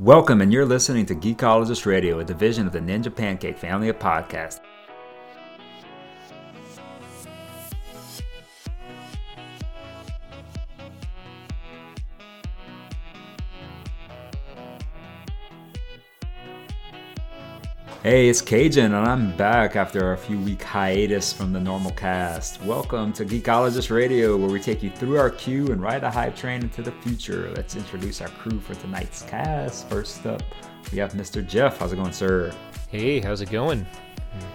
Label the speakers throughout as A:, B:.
A: Welcome, and you're listening to Geekologist Radio, a division of the Ninja Pancake family of podcasts. Hey, it's Cajun, and I'm back after a few week hiatus from the normal cast. Welcome to Geekologist Radio, where we take you through our queue and ride the hype train into the future. Let's introduce our crew for tonight's cast. First up, we have Mr. Geoff. How's it going, sir?
B: Hey, how's it going?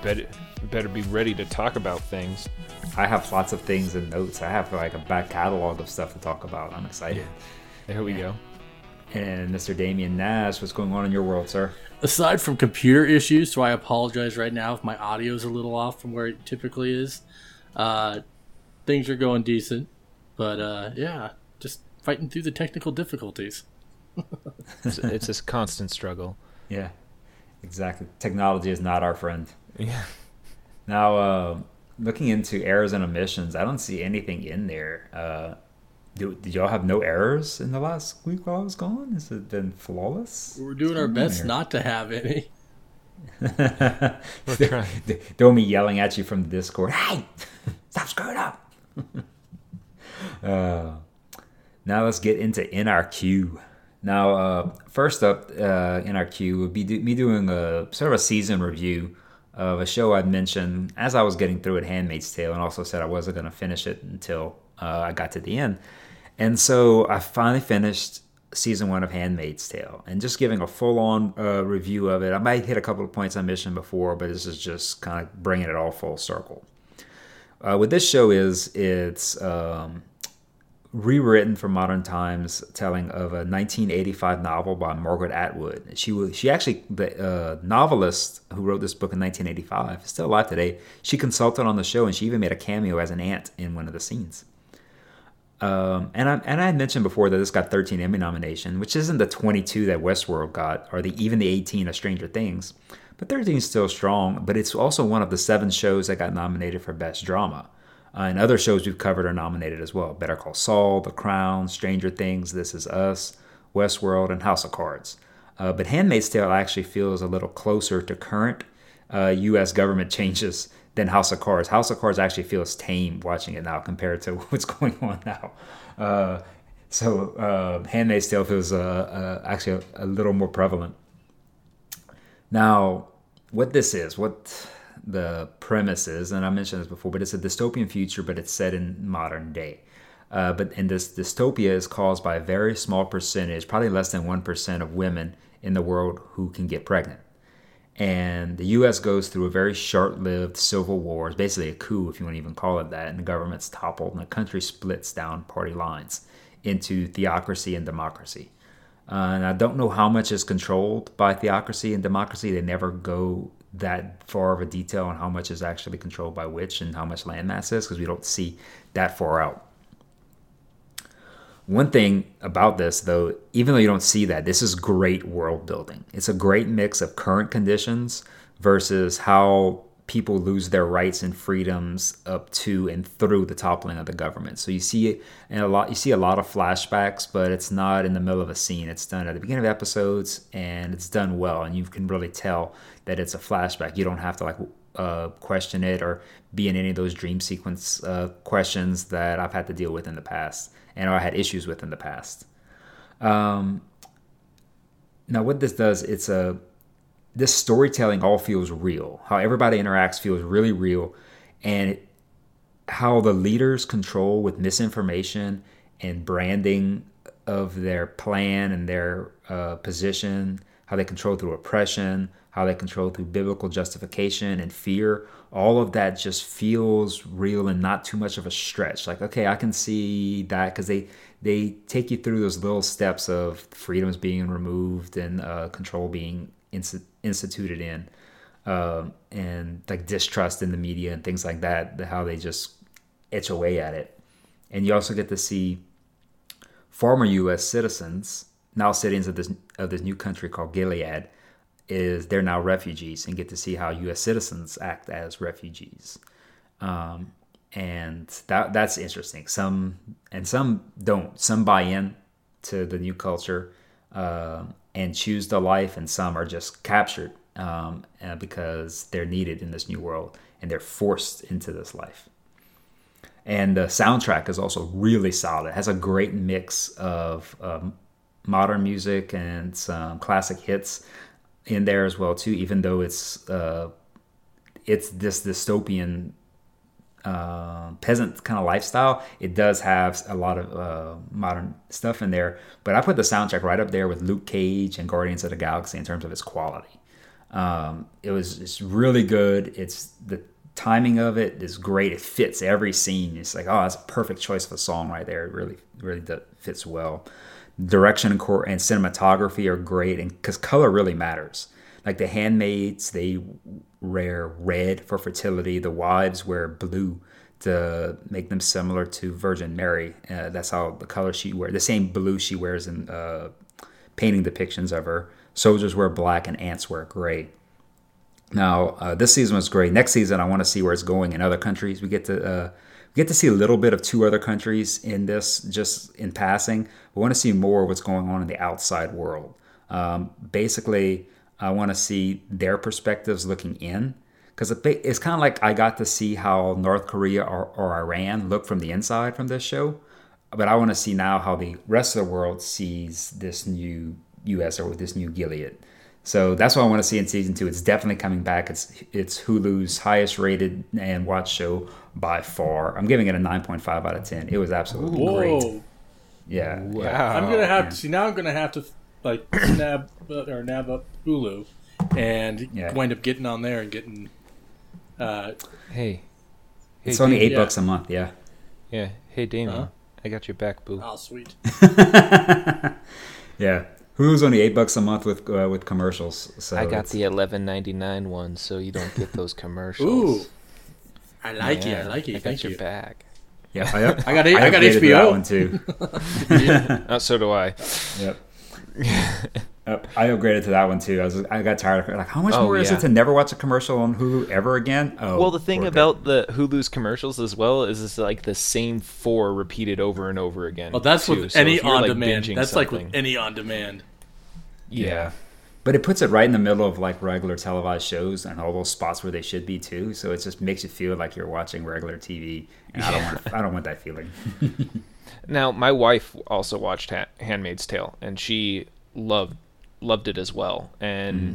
B: Better, better be ready to talk about things.
A: I have lots of things and notes. I have like a back catalog of stuff to talk about. I'm excited.
B: There we go.
A: And Mr. Damian Nash, what's going on in your world, sir?
C: Aside from computer issues, so I apologize right now if my audio is a little off from where it typically is. Uh, things are going decent, but uh, yeah, just fighting through the technical difficulties.
B: It's, it's this constant struggle.
A: Yeah, exactly. Technology is not our friend.
B: Yeah.
A: Now, uh, looking into errors and omissions, I don't see anything in there. Do, did y'all have no errors in the last week while I was gone? Has it been flawless?
C: We're doing our best not to have any.
B: We're trying.
A: Don't me yelling at you from the Discord. Hey, stop screwing up. uh, now let's get into NRQ. Now, uh, first up uh, in our queue would be do- me doing a sort of a season review of a show I'd mentioned as I was getting through it, Handmaid's Tale, and also said I wasn't going to finish it until uh, I got to the end. And so I finally finished season one of Handmaid's Tale and just giving a full on uh, review of it. I might hit a couple of points I mentioned before, but this is just kind of bringing it all full circle. Uh, what this show is, it's um, rewritten for modern times, telling of a 1985 novel by Margaret Atwood. She was she actually the uh, novelist who wrote this book in 1985 is still alive today. She consulted on the show and she even made a cameo as an aunt in one of the scenes. Um, and I and I had mentioned before that this got 13 Emmy nomination, which isn't the 22 that Westworld got, or the even the 18 of Stranger Things, but 13 is still strong. But it's also one of the seven shows that got nominated for Best Drama. Uh, and other shows we've covered are nominated as well: Better Call Saul, The Crown, Stranger Things, This Is Us, Westworld, and House of Cards. Uh, but Handmaid's Tale actually feels a little closer to current uh, U.S. government changes than House of Cards. House of Cards actually feels tame watching it now compared to what's going on now. Uh, so uh, Handmaid's Tale feels uh, uh, actually a, a, little more prevalent. Now, what this is, what the premise is, and I mentioned this before, but it's a dystopian future, but it's set in modern day. Uh, but and this dystopia is caused by a very small percentage, probably less than one percent of women in the world who can get pregnant. And the U.S. goes through a very short-lived civil war. It's basically a coup, if you want to even call it that. And the government's toppled, and the country splits down party lines into theocracy and democracy. Uh, and I don't know how much is controlled by theocracy and democracy. They never go that far of a detail on how much is actually controlled by which and how much landmass is, because we don't see that far out. One thing about this, though, even though you don't see that, this is great world building. It's a great mix of current conditions versus how people lose their rights and freedoms up to and through the toppling of the government. So you see and a lot you see a lot of flashbacks, but it's not in the middle of a scene. It's done at the beginning of episodes and it's done well and you can really tell that it's a flashback. You don't have to like uh, question it or be in any of those dream sequence uh, questions that I've had to deal with in the past and I had issues with in the past. Um, now, what this does, it's a this storytelling all feels real. How everybody interacts feels really real, and it, how the leaders control with misinformation and branding of their plan and their uh, position, how they control through oppression, how they control through biblical justification and fear, all of that just feels real and not too much of a stretch. Like, okay, I can see that because they they take you through those little steps of freedoms being removed and uh, control being instituted in, um, and like distrust in the media and things like that. How they just etch away at it, and you also get to see former U.S. citizens now citizens of this of this new country called Gilead is they're now refugees and get to see how U.S. citizens act as refugees, um, and that that's interesting. Some and some don't. Some buy in to the new culture, uh, and choose the life, and some are just captured um, uh, because they're needed in this new world and they're forced into this life. And the soundtrack is also really solid. It has a great mix of um, modern music and some classic hits in there as well too. Even though it's uh, it's this dystopian uh, peasant kind of lifestyle, it does have a lot of uh, modern stuff in there. But I put the soundtrack right up there with Luke Cage and Guardians of the Galaxy in terms of its quality. Um, it was it's really good. It's the timing of it is great. It fits every scene. It's like, oh, that's a perfect choice of a song right there. It really, really fits well. Direction and, cinematography are great, and because color really matters. Like the handmaids, they wear red for fertility. The wives wear blue to make them similar to Virgin Mary. Uh, that's how the color she wears. The same blue she wears in uh, painting depictions of her. Soldiers wear black and ants wear gray. Now, uh, this season was great. Next season, I want to see where it's going in other countries. We get to uh, we get to see a little bit of two other countries in this, just in passing. We want to see more of what's going on in the outside world. Um, basically, I want to see their perspectives looking in, because it's kind of like I got to see how North Korea or, or Iran look from the inside from this show, but I want to see now how the rest of the world sees this new U.S. or this new Gilead. So that's what I want to see in season two. It's definitely coming back. It's it's Hulu's highest rated and watched show by far. I'm giving it a 9.5 out of 10. It was absolutely Whoa. great. Yeah.
C: Wow. Yeah. I'm gonna have to see now. I'm gonna have to like snap or nab up Hulu and yeah. wind up getting on there and getting. Uh,
B: hey.
A: It's hey, only eight yeah. bucks a month. Yeah.
B: Yeah. Hey, Damian. Uh-huh. I got your back, boo.
C: Oh, sweet.
A: yeah. Hulu's only eight bucks a month with uh, with commercials. So
B: I got the eleven ninety nine one, so you don't get those commercials.
C: Ooh, I like yeah, it. I like it. I
B: Thank got you. your back.
A: Yeah, I,
C: I got I, I got HBO
A: that one too.
B: yeah. oh, so do I.
A: Yep. I upgraded to that one too. I was I got tired of it. Like, how much oh, more yeah. is it to never watch a commercial on Hulu ever again?
B: Oh, well, the thing about the Hulu's commercials as well is it's like the same four repeated over and over again.
C: Well, that's too. with so any on like demand. That's something, like with any on demand.
B: Yeah. yeah.
A: But it puts it right in the middle of like regular televised shows and all those spots where they should be too. So it just makes you feel like you're watching regular TV, and yeah. I don't want I don't want that feeling.
B: now, my wife also watched ha- *Handmaid's Tale*, and she loved loved it as well. And mm-hmm.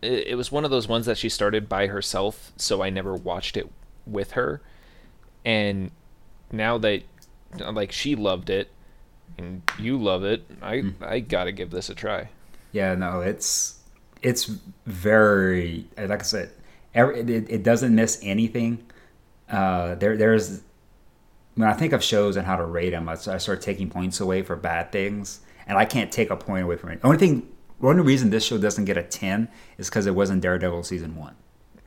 B: it, it was one of those ones that she started by herself, so I never watched it with her. And now that like she loved it and you love it, I mm. I gotta give this a try.
A: Yeah, no, it's it's very like I said, every, it, it doesn't miss anything. Uh, there there's when I think of shows and how to rate them, I, I start taking points away for bad things, and I can't take a point away from it. The only thing, the only reason this show doesn't get a ten is because it wasn't Daredevil season one.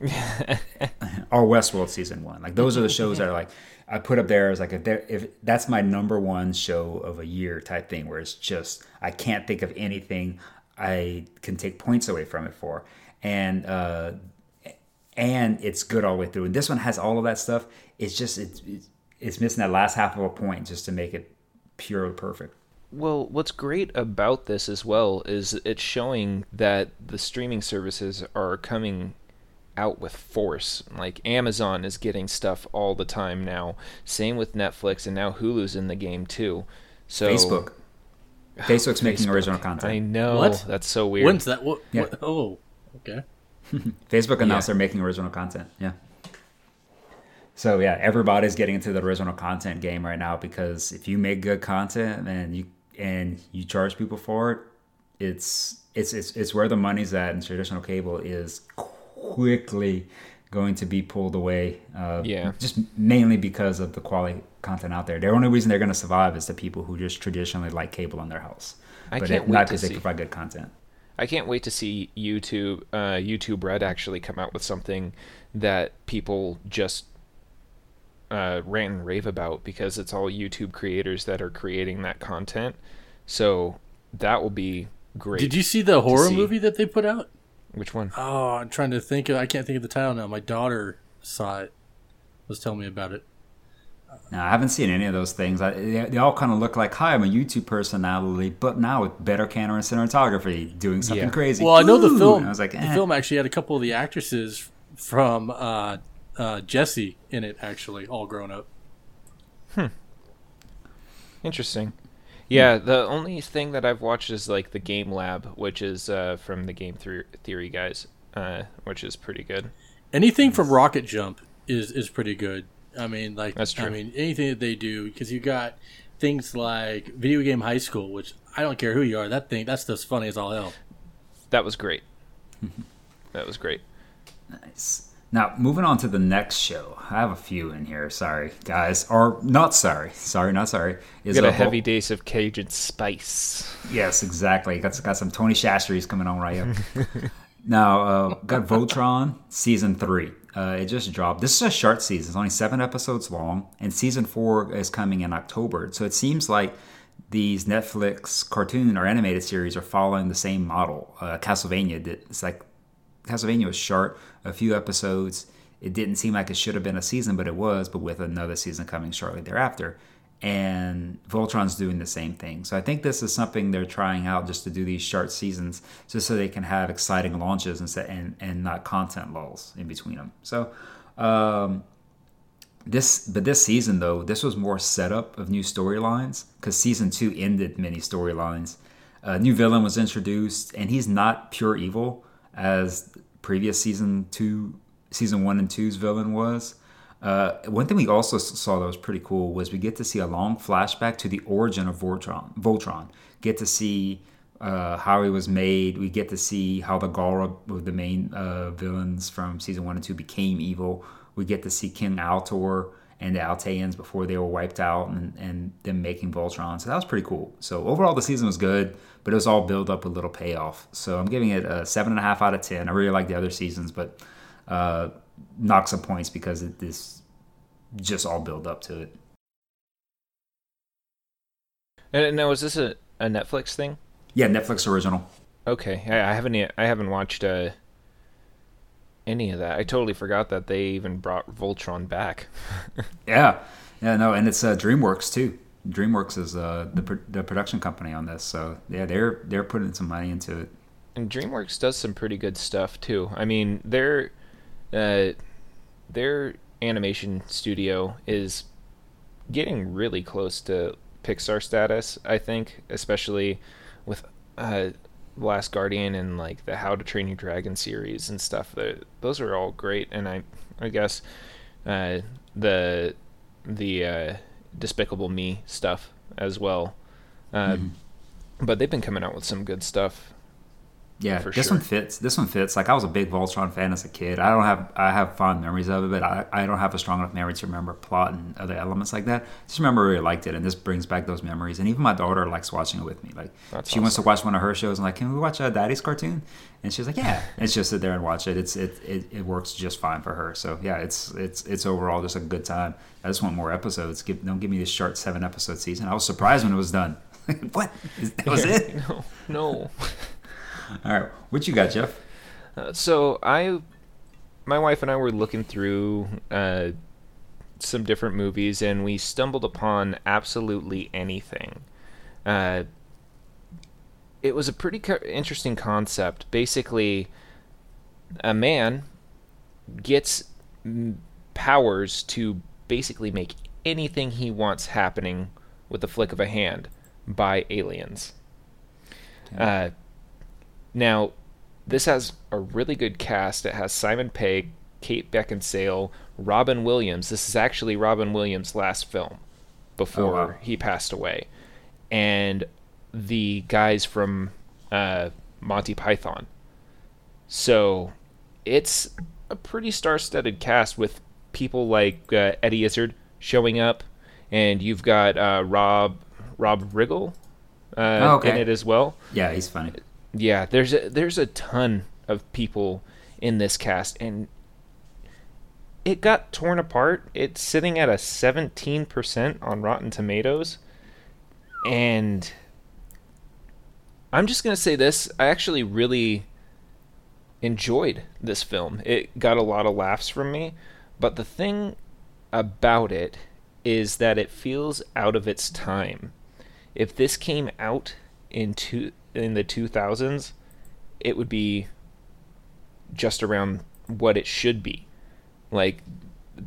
A: or Westworld season one. Like those are the shows that are like I put up there as like if if that's my number one show of a year type thing where it's just I can't think of anything I can take points away from it for, and uh, and it's good all the way through. And this one has all of that stuff. It's just it's it's missing that last half of a point just to make it pure perfect.
B: Well, what's great about this as well is it's showing that the streaming services are coming out with force. Like Amazon is getting stuff all the time now. Same with Netflix, and now Hulu's in the game too. So
A: Facebook. Facebook's making original content.
B: I know. What? That's so weird.
C: When's that? What? Yeah. what oh, okay.
A: Facebook announced yeah. they're making original content. Yeah. So yeah, everybody's getting into the original content game right now because if you make good content and you and you charge people for it, it's it's it's it's where the money's at. And traditional cable is quickly going to be pulled away. Uh,
B: yeah.
A: Just mainly because of the quality content out there. The only reason they're going to survive is the people who just traditionally like cable in their house.
B: I but can't it, wait not because
A: they provide good content.
B: I can't wait to see YouTube, uh, YouTube Red actually come out with something that people just uh, rant and rave about because it's all YouTube creators that are creating that content. So that will be great.
C: Did you see the horror see. movie that they put out?
B: Which one?
C: Oh, I'm trying to think. Of, I can't think of the title now. My daughter saw it. Was telling me about it.
A: No, I haven't seen any of those things. I, they, they all kind of look like, "Hi, I'm a YouTube personality," but now with better camera and cinematography, doing something
B: Yeah.
A: crazy.
C: Well, I know the film.
A: And I was like,
C: the
A: eh.
C: film actually had a couple of the actresses from uh, uh, Jesse in it, actually, all grown up. Hmm.
B: Interesting. Yeah, the only thing that I've watched is like the Game Lab, which is uh, from the Game Theory guys, uh, which is pretty good.
C: Anything from Rocket Jump is is pretty good. I mean, like
B: That's true.
C: I mean, anything that they do because you got things like Video Game High School, which I don't care who you are. That thing, that stuff's funny as all hell.
B: That was great. that was great.
A: Nice. Now, moving on to the next show. I have a few in here. Sorry, guys. Or not sorry. Sorry, not sorry. Is
B: Got a heavy dose of Cajun spice.
A: Yes, exactly. Got, got some Tony Chachere's coming on right here. now, uh, got Voltron season three. Uh, it just dropped. This is a short season. It's only seven episodes long, and season four is coming in October. So it seems like these Netflix cartoon or animated series are following the same model. Uh, Castlevania did. It's like Castlevania was short, a few episodes. It didn't seem like it should have been a season, but it was, but with another season coming shortly thereafter. And Voltron's doing the same thing. So I think this is something they're trying out just to do these short seasons, just so they can have exciting launches and and, and not content lulls in between them. So um, this, but this season though, this was more setup of new storylines because season two ended many storylines. A new villain was introduced, and he's not pure evil as previous season two, season one and two's villain was. Uh, one thing we also saw that was pretty cool was we get to see a long flashback to the origin of Voltron. Voltron. Get to see uh, how he was made. We get to see how the Galra, the main uh, villains from season one and two, became evil. We get to see King Alfor and the Alteans before they were wiped out and, and them making Voltron. So that was pretty cool. So overall, the season was good, but it was all build up with little payoff. So I'm giving it a seven and a half out of ten. I really like the other seasons, but uh, knock some points because this just all build up to it.
B: And now, is this a, a Netflix thing?
A: Yeah, Netflix original.
B: Okay, I, I haven't I haven't watched uh, any of that. I totally forgot that they even brought Voltron back.
A: Yeah, yeah, no, and it's uh, DreamWorks too. DreamWorks is uh, the pro- the production company on this, so yeah, they're they're putting some money into it.
B: And DreamWorks does some pretty good stuff too. I mean, their uh, their animation studio is getting really close to Pixar status. I think, especially with uh, Last Guardian and like the How to Train Your Dragon series and stuff. The, those are all great, and I I guess uh, the the uh, Despicable Me stuff as well. Uh, But they've been coming out with some good stuff.
A: Yeah,
B: For
A: this
B: sure.
A: one fits. This one fits. Like I was a big Voltron fan as a kid. I don't have I have fond memories of it, but I, I don't have a strong enough memory to remember plot and other elements like that. Just remember I really liked it, and this brings back those memories. And even my daughter likes watching it with me. Like
B: That's
A: she wants to watch one of her shows, and like, can we watch a Daddy's cartoon? And she's like, yeah. and she'll sit there and watch it. It's it, it it works just fine for her. So yeah, it's it's it's overall just a good time. I just want more episodes. Give, don't give me this short seven episode season. I was surprised when it was done. what? Is- That was it?
B: no, no.
A: All right, what you got, Geoff?
B: Uh, so I, my wife and I were looking through uh, some different movies, and we stumbled upon absolutely anything. Uh, it was a pretty co- interesting concept. Basically, a man gets powers to basically make anything he wants happening with the flick of a hand by aliens. Uh, now, this has a really good cast. It has Simon Pegg, Kate Beckinsale, Robin Williams. This is actually Robin Williams' last film before
A: Oh, wow.
B: he passed away, and the guys from uh, Monty Python. So, it's a pretty star-studded cast with people like uh, Eddie Izzard showing up, and you've got uh, Rob Rob Riggle uh,
A: Oh, okay.
B: in it as well.
A: Yeah, he's funny.
B: Yeah, there's a, there's a ton of people in this cast, and it got torn apart. It's sitting at a 17% on Rotten Tomatoes, and I'm just gonna say this: I actually really enjoyed this film. It got a lot of laughs from me, but the thing about it is that it feels out of its time. If this came out in two, in the 2000s, it would be just around what it should be. Like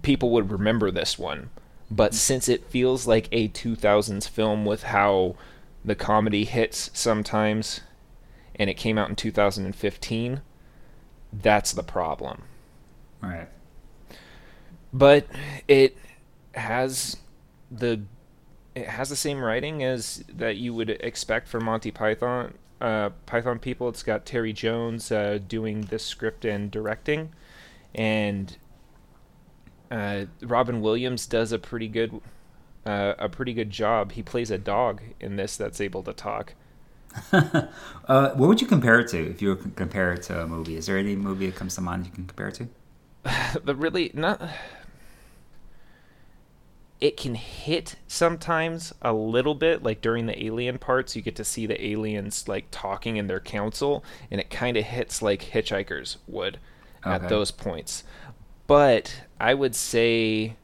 B: people would remember this one. But mm-hmm. since it feels like a 2000s film with how the comedy hits sometimes and it came out in 2015, that's the problem.
A: Right.
B: But it has the it has the same writing as that you would expect from Monty Python uh, Python people. It's got Terry Jones uh, doing this script and directing, and uh, Robin Williams does a pretty good uh, a pretty good job. He plays a dog in this that's able to talk.
A: uh, what would you compare it to if you were to compare it to a movie? Is there any movie that comes to mind you can compare it to?
B: the really not it can hit sometimes a little bit like during the alien parts you get to see the aliens like talking in their council and it kind of hits like hitchhikers would okay. at those points but i would say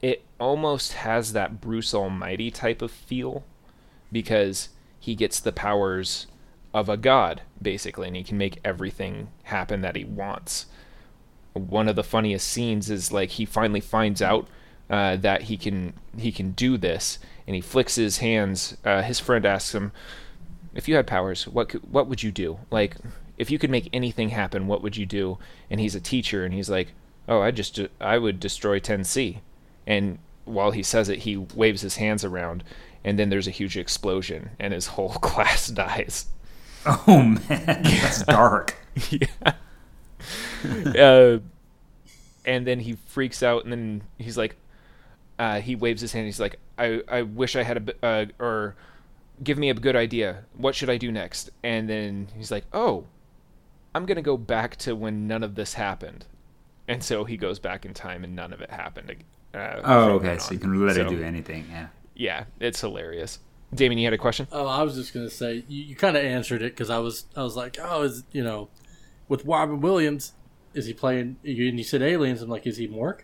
B: it almost has that bruce almighty type of feel because he gets the powers of a god basically and he can make everything happen that he wants one of the funniest scenes is like he finally finds out uh, that he can he can do this, and he flicks his hands. Uh, his friend asks him, "If you had powers, what could, what would you do? Like, if you could make anything happen, what would you do?" And he's a teacher, and he's like, "Oh, I just I would destroy 10C." And while he says it, he waves his hands around, and then there's a huge explosion, and his whole class dies.
A: Oh man, that's dark.
B: yeah. uh, and then he freaks out, and then he's like, uh, he waves his hand. He's like, I, I wish I had a, uh, or give me a good idea. What should I do next? And then he's like, oh, I'm gonna go back to when none of this happened. And so he goes back in time, and none of it happened.
A: Uh, oh, okay. So you can let so, do anything. Yeah.
B: Yeah, it's hilarious. Damian, you had a question?
C: Oh, I was just gonna say you, you kind of answered it because I was I was like, oh, is you know, with Robin Williams, is he playing? And you said aliens. I'm like, is he Mork?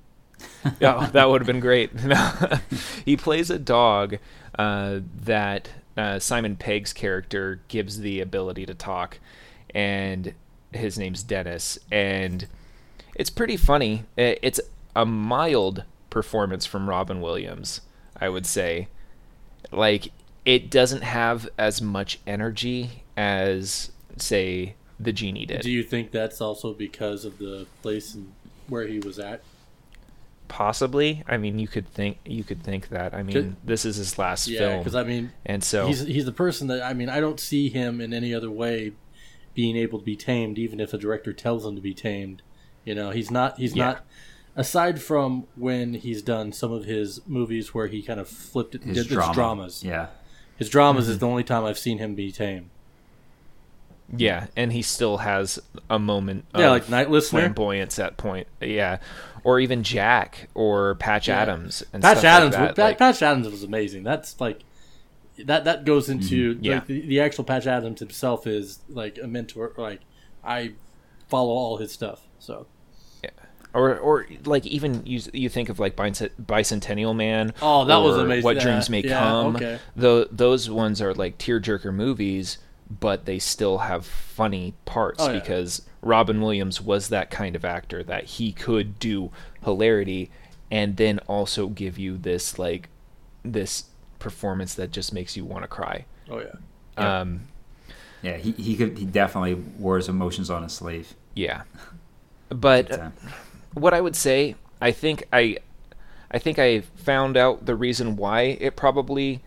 B: yeah, that would have been great. he plays a dog uh, that uh, Simon Pegg's character gives the ability to talk, and his name's Dennis, and it's pretty funny. It's a mild performance from Robin Williams, I would say. Like it doesn't have as much energy as say the genie did.
C: Do you think that's also because of the place and where he was at?
B: Possibly. I mean, you could think you could think that. I mean, this is his last yeah, film.
C: because I mean,
B: and so
C: he's he's the person that I mean, I don't see him in any other way being able to be tamed, even if a director tells him to be tamed. You know, he's not. He's yeah. not. Aside from when he's done some of his movies where he kind of flipped it, his, did, drama. his dramas.
A: Yeah,
C: his dramas mm-hmm. is the only time I've seen him be tamed.
B: Yeah, and he still has a moment.
C: Yeah, like Night Listener,
B: flamboyance at point. Yeah, or even Jack or Patch yeah. Adams.
C: And Patch Adams, like like, Patch Adams was amazing. That's like that. That goes into mm-hmm. yeah. Like, the, the, actual Patch Adams himself is like a mentor. Like I follow all his stuff. So
B: yeah, or or like even you you think of like Bicentennial Man.
C: Oh, that was amazing.
B: What Dreams May yeah, Come. Okay. The, those ones are like tearjerker movies but they still have funny parts oh, yeah. because Robin Williams was that kind of actor that he could do hilarity and then also give you this like this performance that just makes you want to cry.
C: Oh yeah.
B: yeah. Um
A: yeah, he he could he definitely wore his emotions on his sleeve.
B: Yeah. But what I would say, I think I I think I found out the reason why it probably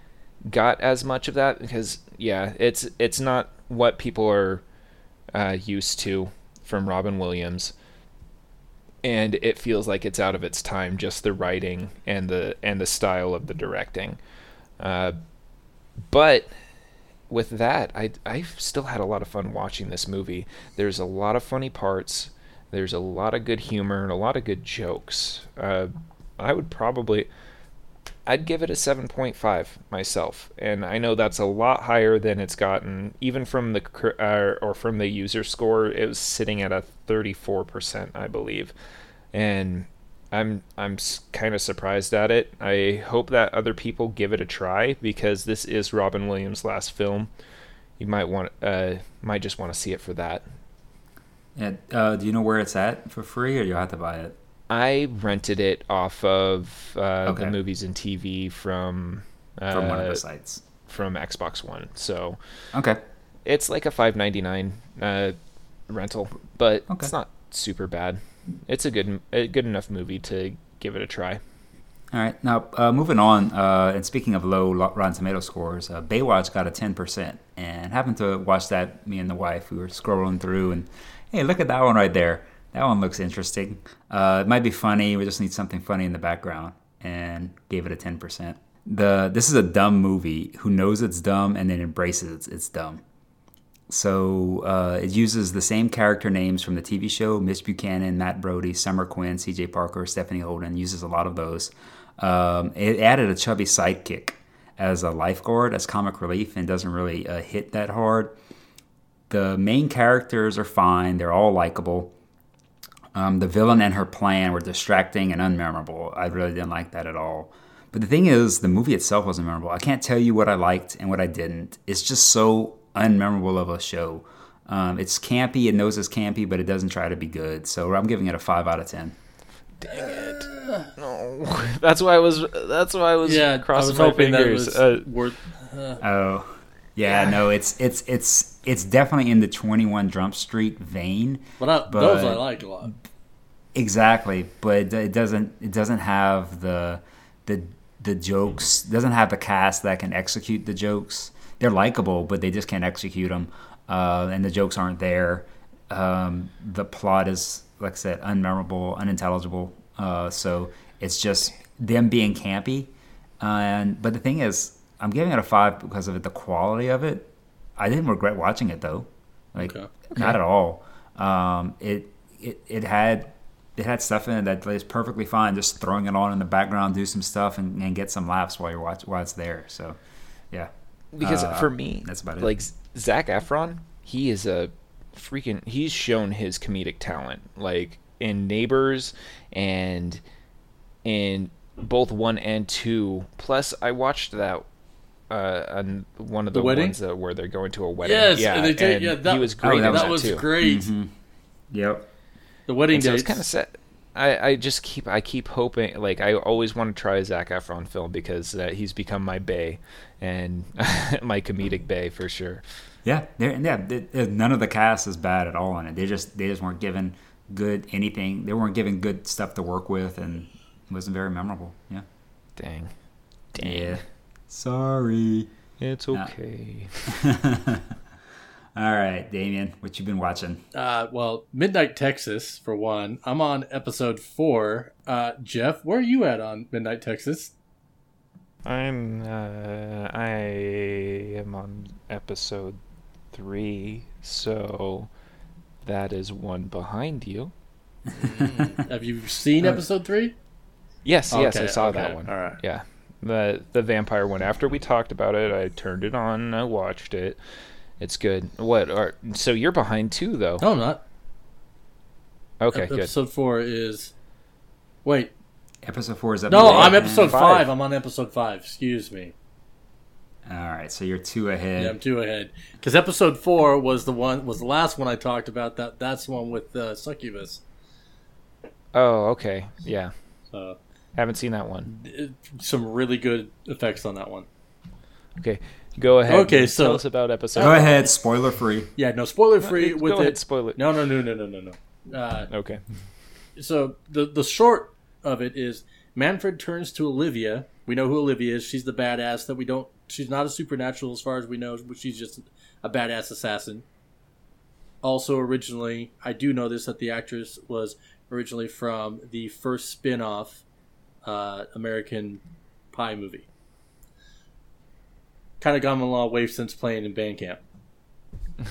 B: got as much of that because yeah, it's it's not what people are uh, used to from Robin Williams, and it feels like it's out of its time. Just the writing and the and the style of the directing, uh, but with that, I I still had a lot of fun watching this movie. There's a lot of funny parts. There's a lot of good humor and a lot of good jokes. Uh, I would probably I'd give it a 7.5 myself, and I know that's a lot higher than it's gotten, even from the uh, or from the user score. It was sitting at a 34%, I believe, and I'm I'm kind of surprised at it. I hope that other people give it a try because this is Robin Williams' last film. You might want uh might just want to see it for that.
A: Yeah, uh, do you know where it's at for free, or you have to buy it?
B: I rented it off of uh,
A: Okay.
B: the movies and TV from uh,
A: From one of the sites.
B: from Xbox One. So
A: Okay.
B: it's like a five ninety nine uh, rental, but
A: Okay.
B: it's not super bad. It's a good a good enough movie to give it a try.
A: All right. Now, uh, moving on, uh, and speaking of low Rotten Tomato scores, uh, Baywatch got a 10%. And happened to watch that, me and the wife, we were scrolling through, and hey, look at that one right there. That one looks interesting. Uh, it might be funny. We just need something funny in the background, and gave it a 10%. The This is a dumb movie who knows it's dumb and then embraces it's, it's dumb. So uh, it uses the same character names from the TV show Mitch Buchanan, Matt Brody, Summer Quinn, CJ Parker, Stephanie Holden. Uses a lot of those. Um, it added a chubby sidekick as a lifeguard, as comic relief, and doesn't really uh, hit that hard. The main characters are fine, they're all likable. Um, the villain and her plan were distracting and unmemorable. I really didn't like that at all. But the thing is, the movie itself wasn't memorable. I can't tell you what I liked and what I didn't. It's just so unmemorable of a show. Um, it's campy, it knows it's campy, but it doesn't try to be good. So I'm giving it a 5 out of 10.
B: Dang it! No, that's why I was. That's why I was
C: Yeah, I
B: crossing
C: was
B: my
C: hoping that
B: fingers.
C: was
B: Uh,
C: worth.
A: Oh, yeah, no, it's it's it's it's definitely in the 21 Jump Street vein.
C: But, I, those I
A: But-
C: like a lot.
A: Exactly, but it, doesn't it doesn't have the the the jokes. Doesn't have the cast that can execute the jokes. They're likable, but they just can't execute them, uh, and the jokes aren't there. Um, the plot is, like I said, unmemorable, unintelligible. Uh, so it's just them being campy. and but the thing is, I'm giving it a five because of it, the quality of it. I didn't regret watching it though, like
C: Okay.
A: not at all. Um, it it it had it had stuff in it that is perfectly fine. Just throwing it on in the background, do some stuff, and, and get some laughs while you're watch while it's there. So, yeah,
B: because
A: Uh,
B: for me,
A: that's about it.
B: like Zac Efron, he is a freaking. He's shown his comedic talent, like in Neighbors and in both one and two. Plus, I watched that. Uh, on one of the,
C: The wedding?
B: ones that where they're going to a wedding.
C: Yes,
B: yeah,
C: and they take-
B: and
C: yeah, that-
B: he was
A: Oh,
B: great.
A: that was-
C: that was
B: too.
C: great.
A: yep.
C: The wedding
B: And so
C: dates.
B: it's kind of set. I, I just keep I keep hoping like I always want to try a Zac Efron film because uh, he's become my bay and my comedic bay for sure.
A: Yeah, they're, yeah. th- th- None of the cast is bad at all in it. They just they just weren't given good anything. They weren't given good stuff to work with, and it wasn't very memorable. Yeah.
B: Dang, dang,
A: Yeah. Sorry.
B: it's
A: Nah.
B: okay.
A: All right, Damian, what you been watching?
C: Uh, well, Midnight Texas for one. I'm on episode four. Uh, Geoff, where are you at on Midnight Texas?
B: I'm uh, I am on episode three, so that is one behind you.
C: Have you seen
A: Uh,
C: episode three?
B: Yes, yes, I saw
C: okay,
B: that one.
C: all right.
B: Yeah. The the vampire one. After we talked about it, I turned it on, I watched it. It's good. What are so you're behind too though.
C: No, I'm not.
B: okay,
C: Ep-
B: good.
C: Episode four is. Wait,
A: Episode four is up.
C: no, I'm episode
A: man.
C: five. I'm on episode five. Excuse me.
A: All right, so you're two ahead.
C: Yeah, I'm two ahead. Because episode four was the one was the last one I talked about. That that's the one with uh, succubus.
B: Oh, okay. Yeah.
C: So
B: Haven't seen that one.
C: some really good effects on that one.
B: Okay. Go ahead.
C: Okay, so-
B: tell us about episode.
A: Go ahead, spoiler free.
C: Yeah, no spoiler free
B: Go
C: with
B: ahead,
C: it.
B: spoil it.
C: No, no, no, no, no, no, no. Uh,
B: Okay.
C: so the the short of it is Manfred turns to Olivia. We know who Olivia is. She's the badass that we don't. She's not a supernatural as far as we know, but she's just a badass assassin. Also, originally, I do know this that the actress was originally from the first spin-off uh, American Pie movie. Kind of gone a long way since playing in Bandcamp.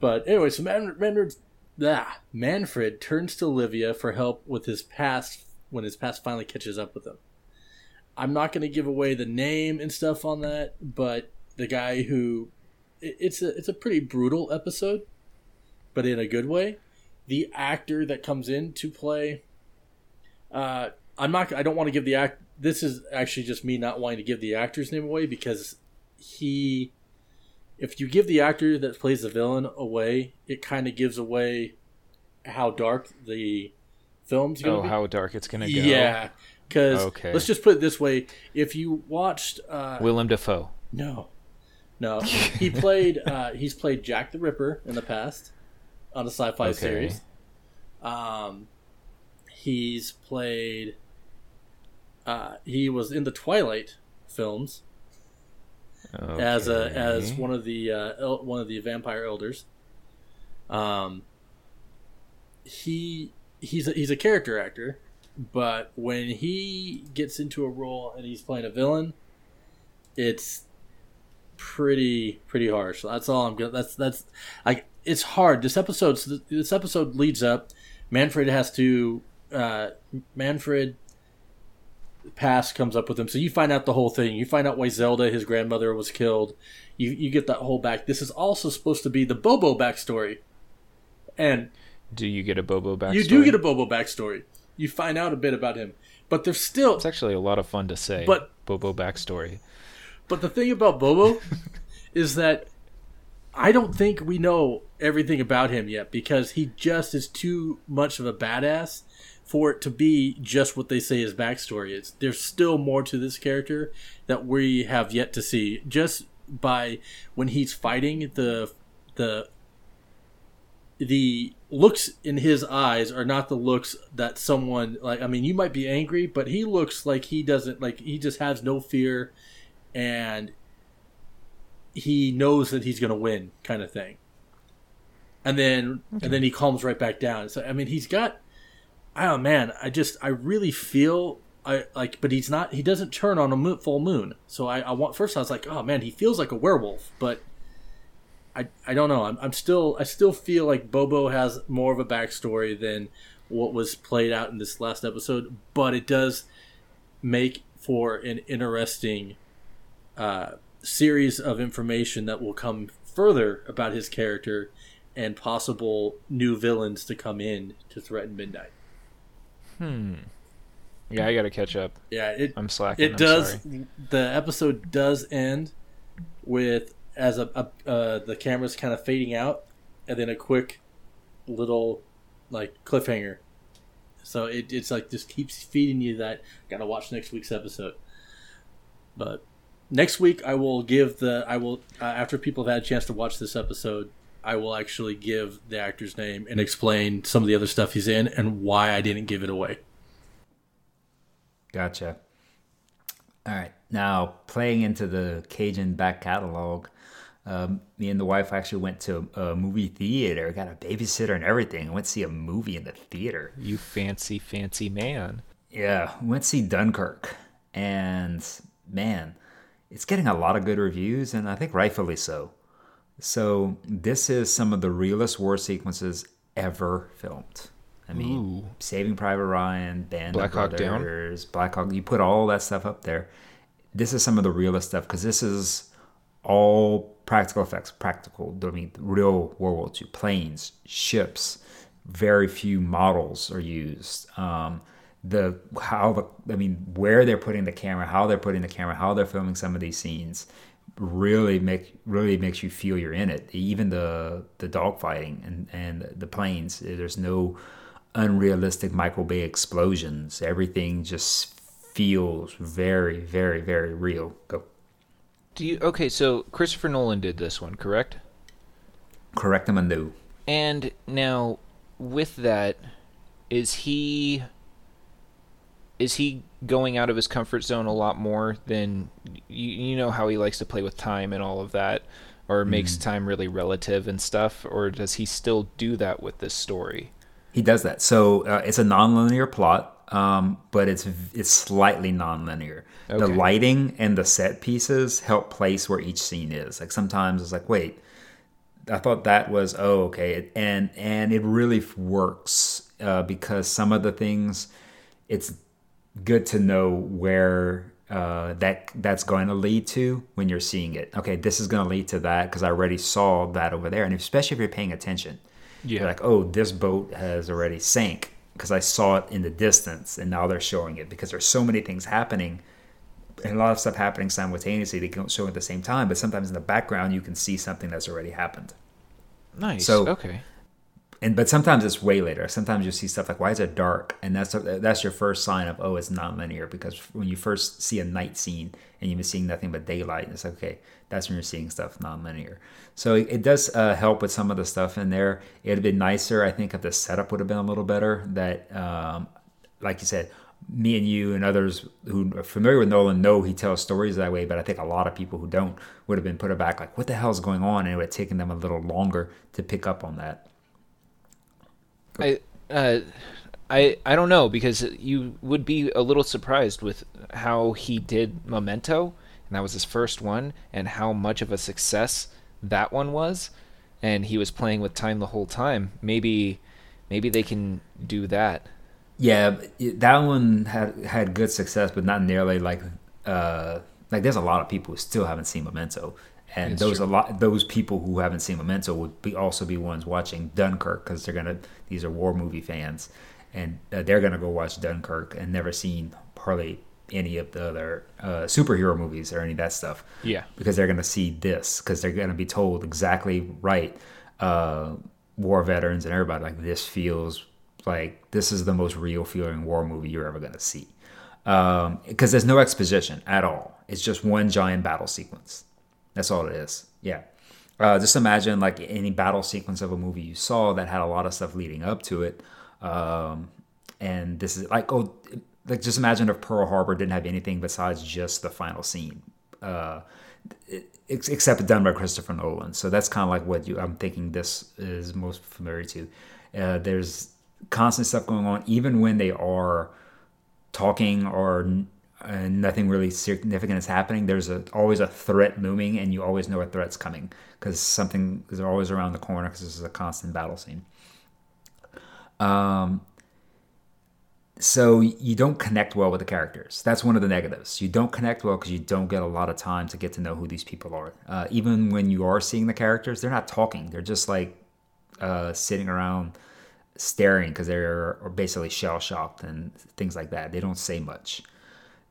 C: but anyway, so Man- Manfred, ah, Manfred turns to Olivia for help with his past when his past finally catches up with him. I'm not going to give away the name and stuff on that, but the guy who it- it's a it's a pretty brutal episode, but in a good way. The actor that comes in to play Uh, I'm not. I don't want to give the act. This is actually just me not wanting to give the actor's name away because he. If you give the actor that plays the villain away, it kind of gives away how dark the film's going
B: Oh,
C: be.
B: how dark it's gonna go.
C: Yeah, because
B: Okay.
C: let's just put it this way: if you watched, uh,
B: Willem Dafoe.
C: no, no, he played. Uh, he's played Jack the Ripper in the past on a sci-fi
B: Okay.
C: series. Um, he's played. Uh, he was in the Twilight films as a as one of the uh, el- one of the vampire elders. Um, he he's a, he's a character actor, but when he gets into a role and he's playing a villain, it's pretty pretty harsh. That's all I'm gonna. That's that's like it's hard. This episode this episode leads up. Manfred has to uh, Manfred past comes up with him. So you find out the whole thing. You find out why Zelda, his grandmother, was killed. You you get that whole back. This is also supposed to be the Bobo backstory, and
B: Do you get a Bobo backstory?
C: you do get a Bobo backstory. You find out a bit about him, but there's still.
B: It's actually a lot of fun to say.
C: But-
B: Bobo backstory.
C: But the thing about Bobo is that I don't think we know everything about him yet because he just is too much of a badass for it to be just what they say his backstory is. There's still more to this character that we have yet to see. Just by when he's fighting the the the looks in his eyes are not the looks that someone like I mean you might be angry but he looks like he doesn't like he just has no fear and he knows that he's going to win kind of thing and then and then he calms right back down so i mean he's got oh man i just i really feel i like but he's not he doesn't turn on a mo- full moon so i i want first i was like oh man he feels like a werewolf but i i don't know i'm, I'm still i still feel like bobo has more of a backstory than what was played out in this last episode but it does make for an interesting uh, series of information that will come further about his character and possible new villains to come in to threaten midnight.
B: Hmm. Yeah, I gotta catch up.
C: Yeah, it
B: I'm slacking.
C: it
B: I'm
C: does.
B: sorry.
C: The episode does end with as a, a uh, the camera's kind of fading out, and then a quick little like cliffhanger. So it, it's like just keeps feeding you that gotta watch next week's episode. But next week I will give the I will uh, after people have had a chance to watch this episode. I will actually give the actor's name and explain some of the other stuff he's in and why I didn't give it away.
A: Gotcha. All right. Now, playing into the Cajun back catalog, um, me and the wife actually went to a movie theater, got a babysitter and everything. Went to see a movie in the theater.
B: You fancy, fancy man.
A: Yeah, went to see Dunkirk. And man, it's getting a lot of good reviews, and I think rightfully so. So, this is some of the realest war sequences ever filmed. I mean,
B: Ooh.
A: Saving Private Ryan, Band
B: Black
A: of
B: Hawk Down?
A: Brothers, Black Hawk. You put all that stuff up there. This is some of the realest stuff because this is all practical effects, practical. I mean, real World War II planes, ships. Very few models are used. Um, the how the I mean, where they're putting the camera, how they're putting the camera, how they're filming some of these scenes, really make really makes you feel you're in it. Even the the dogfighting and and the planes, there's no unrealistic Michael Bay explosions. Everything just feels very, very, very real. Go
B: Do you okay? So Christopher Nolan did this one, correct?
A: correct them anew.
B: And now, with that, is he is he going out of his comfort zone a lot more than you, you know how he likes to play with time and all of that, or makes time really relative and stuff, or does he still do that with this story?
A: He does that. So uh, it's a nonlinear plot, um, but it's it's slightly nonlinear. The lighting and the set pieces help place where each scene is. Like sometimes it's like, wait, I thought that was oh okay, and and it really works uh, because some of the things, it's good to know where uh, that that's going to lead to when you're seeing it. Okay, this is going to lead to that because I already saw that over there, and especially if you're paying attention.
B: Yeah.
A: You're like, oh, this boat has already sank. because I saw it in the distance and now they're showing it because there's so many things happening and a lot of stuff happening simultaneously. They don't show at the same time, but sometimes in the background you can see something that's already happened.
B: Nice.
A: So-
B: okay.
A: And but sometimes it's way later. Sometimes you see stuff like why is it dark, and that's that's your first sign of oh it's non-linear because when you first see a night scene and you've been seeing nothing but daylight, it's like okay that's when you're seeing stuff non-linear. So it, it does uh, help with some of the stuff in there. It'd been nicer, I think, if the setup would have been a little better. That um, like you said, me and you and others who are familiar with Nolan know he tells stories that way, but I think a lot of people who don't would have been put aback, like, what the hell is going on? And it would have taken them a little longer to pick up on that.
B: I uh, I I don't know because you would be a little surprised with how he did Memento, and that was his first one, and how much of a success that one was, and he was playing with time the whole time. Maybe maybe they can do that.
A: Yeah, that one had had good success, but not nearly like uh, like. There's a lot of people who still haven't seen Memento, and
B: It's
A: those
B: true.
A: a lot those people who haven't seen Memento would be also be ones watching Dunkirk because they're gonna these are war movie fans, and uh, they're gonna go watch Dunkirk and never seen hardly any of the other uh, superhero movies or any of that stuff.
B: Yeah.
A: because they're gonna see this because they're gonna be told exactly right. Uh, war veterans and everybody like this feels like this is the most real feeling war movie you're ever gonna see because there's no exposition at all. It's just one giant battle sequence. That's all it is. Yeah. Uh, just imagine like any battle sequence of a movie you saw that had a lot of stuff leading up to it. Um, and this is like, oh, like just imagine if Pearl Harbor didn't have anything besides just the final scene, uh, except done by Christopher Nolan. So that's kind of like what you, I'm thinking this is most familiar to. Uh, there's constant stuff going on, even when they are talking or uh, nothing really significant is happening, there's a, always a threat looming, and you always know a threat's coming because something is always around the corner because this is a constant battle scene. Um, so you don't connect well with the characters. That's one of the negatives. You don't connect well because you don't get a lot of time to get to know who these people are. Uh, even when you are seeing the characters, they're not talking. They're just like uh, sitting around staring because they're basically shell shocked and things like that. They don't say much.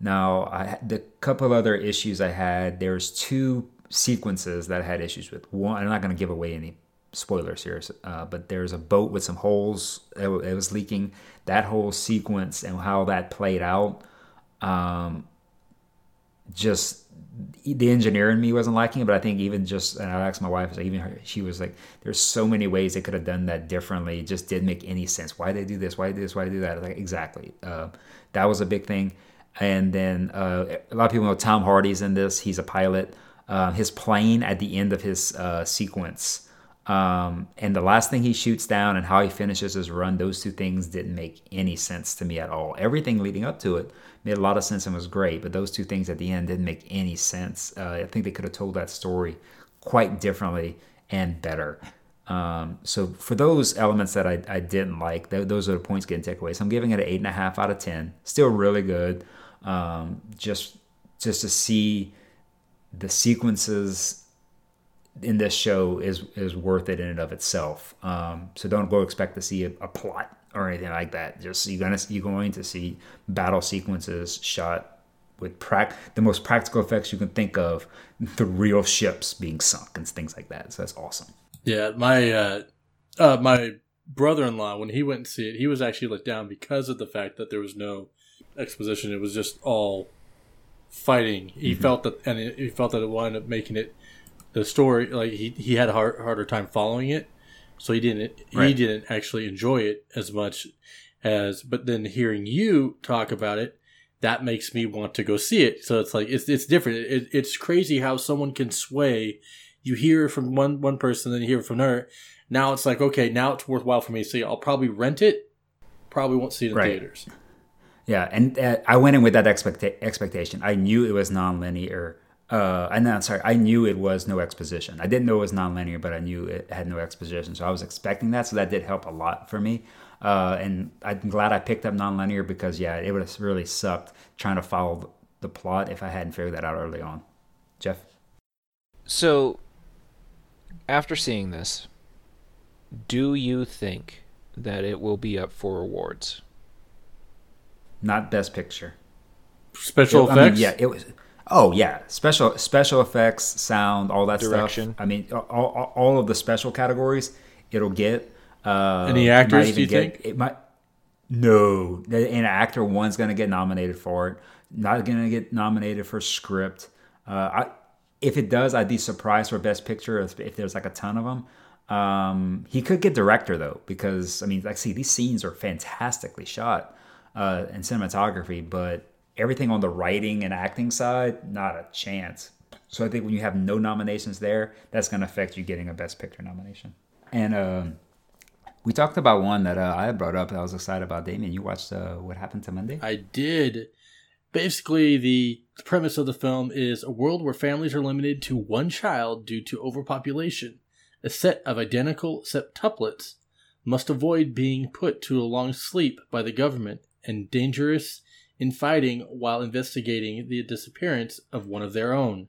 A: Now, I the couple other issues I had. There's two sequences that I had issues with. One, I'm not going to give away any spoilers here, uh, but there's a boat with some holes. It, it was leaking. That whole sequence and how that played out, um, just the engineer in me wasn't liking it. But I think even just, and I asked my wife, even her, she was like, "There's so many ways they could have done that differently. It just didn't make any sense. Why they do this? Why do this? Why do that?" Like, exactly. Uh, that was a big thing. And then uh, a lot of people know Tom Hardy's in this. He's a pilot. Uh, his plane at the end of his uh, sequence, um, and the last thing he shoots down and how he finishes his run, those two things didn't make any sense to me at all. Everything leading up to it made a lot of sense and was great, but those two things at the end didn't make any sense. Uh, I think they could have told that story quite differently and better. Um, so for those elements that I, I didn't like, th- those are the points getting taken away. So I'm giving it an eight and a half out of ten. Still really good. Um, just just to see the sequences in this show is is worth it in and of itself. Um, so don't go expect to see a, a plot or anything like that. Just you're gonna you're going to see battle sequences shot with prac the most practical effects you can think of, the real ships being sunk and things like that. So that's awesome.
C: Yeah, my uh, uh, my brother-in-law when he went to see it, he was actually let down because of the fact that there was no exposition. It was just all fighting. He mm-hmm. felt that, and it, he felt that it wound up making it the story like he he had a hard, harder time following it, so he didn't he didn't actually enjoy it as much as. But then hearing you talk about it, that makes me want to go see it. So it's like it's it's different. It, it's crazy how someone can sway. You hear from one one person, then you hear from another. Now it's like okay, now it's worthwhile for me to see. I'll probably rent it. Probably won't see it in
A: Right.
C: theaters.
A: Yeah, and uh, I went in with that expecta- expectation. I knew it was nonlinear. Uh, and I'm sorry, I knew it was no exposition. I didn't know it was nonlinear, but I knew it had no exposition. So I was expecting that. So that did help a lot for me. Uh, and I'm glad I picked up nonlinear because yeah, it would have really sucked trying to follow the plot if I hadn't figured that out early on. Geoff,
B: So, after seeing this, do you think that it will be up for awards.
A: Not best picture.
C: Special
A: It- I mean,
C: effects.
A: yeah, it was. Oh yeah, special special effects, sound, all that
B: Direction.
A: stuff. I mean, all, all, all of the special categories it'll get. Uh,
C: Any actors, do you
A: get-
C: think?
A: It might. No, an actor one's gonna get nominated for it. Not gonna get nominated for script. Uh, I, if it does, I'd be surprised for best picture if, if there's like a ton of them. Um, he could get director though, because I mean, like, see, these scenes are fantastically shot uh, and cinematography, but everything on the writing and acting side, not a chance. So I think when you have no nominations there, that's going to affect you getting a Best Picture nomination. And um we talked about one that uh, I brought up that I was excited about. Damian, you watched uh, What Happened to Monday?
C: I did. Basically, the premise of the film is a world where families are limited to one child due to overpopulation. A set of identical septuplets must avoid being put to a long sleep by the government and dangerous in fighting while investigating the disappearance of one of their own.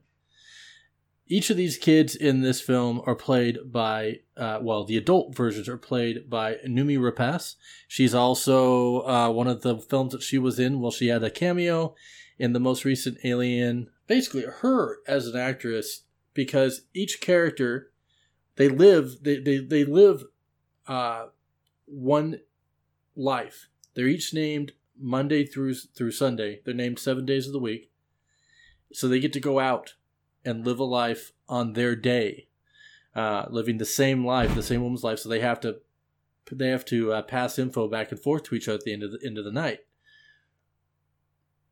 C: Each of these kids in this film are played by, uh, well, the adult versions are played by Noomi Rapace. She's also uh, one of the films that she was in. Well, she had a cameo in the most recent Alien. Basically, her as an actress, because each character, they live, they they, they live uh, one life. They're each named Monday through through Sunday. They're named seven days of the week, so they get to go out and live a life on their day, uh, living the same life, the same woman's life. So they have to they have to uh, pass info back and forth to each other at the end of the end of the night.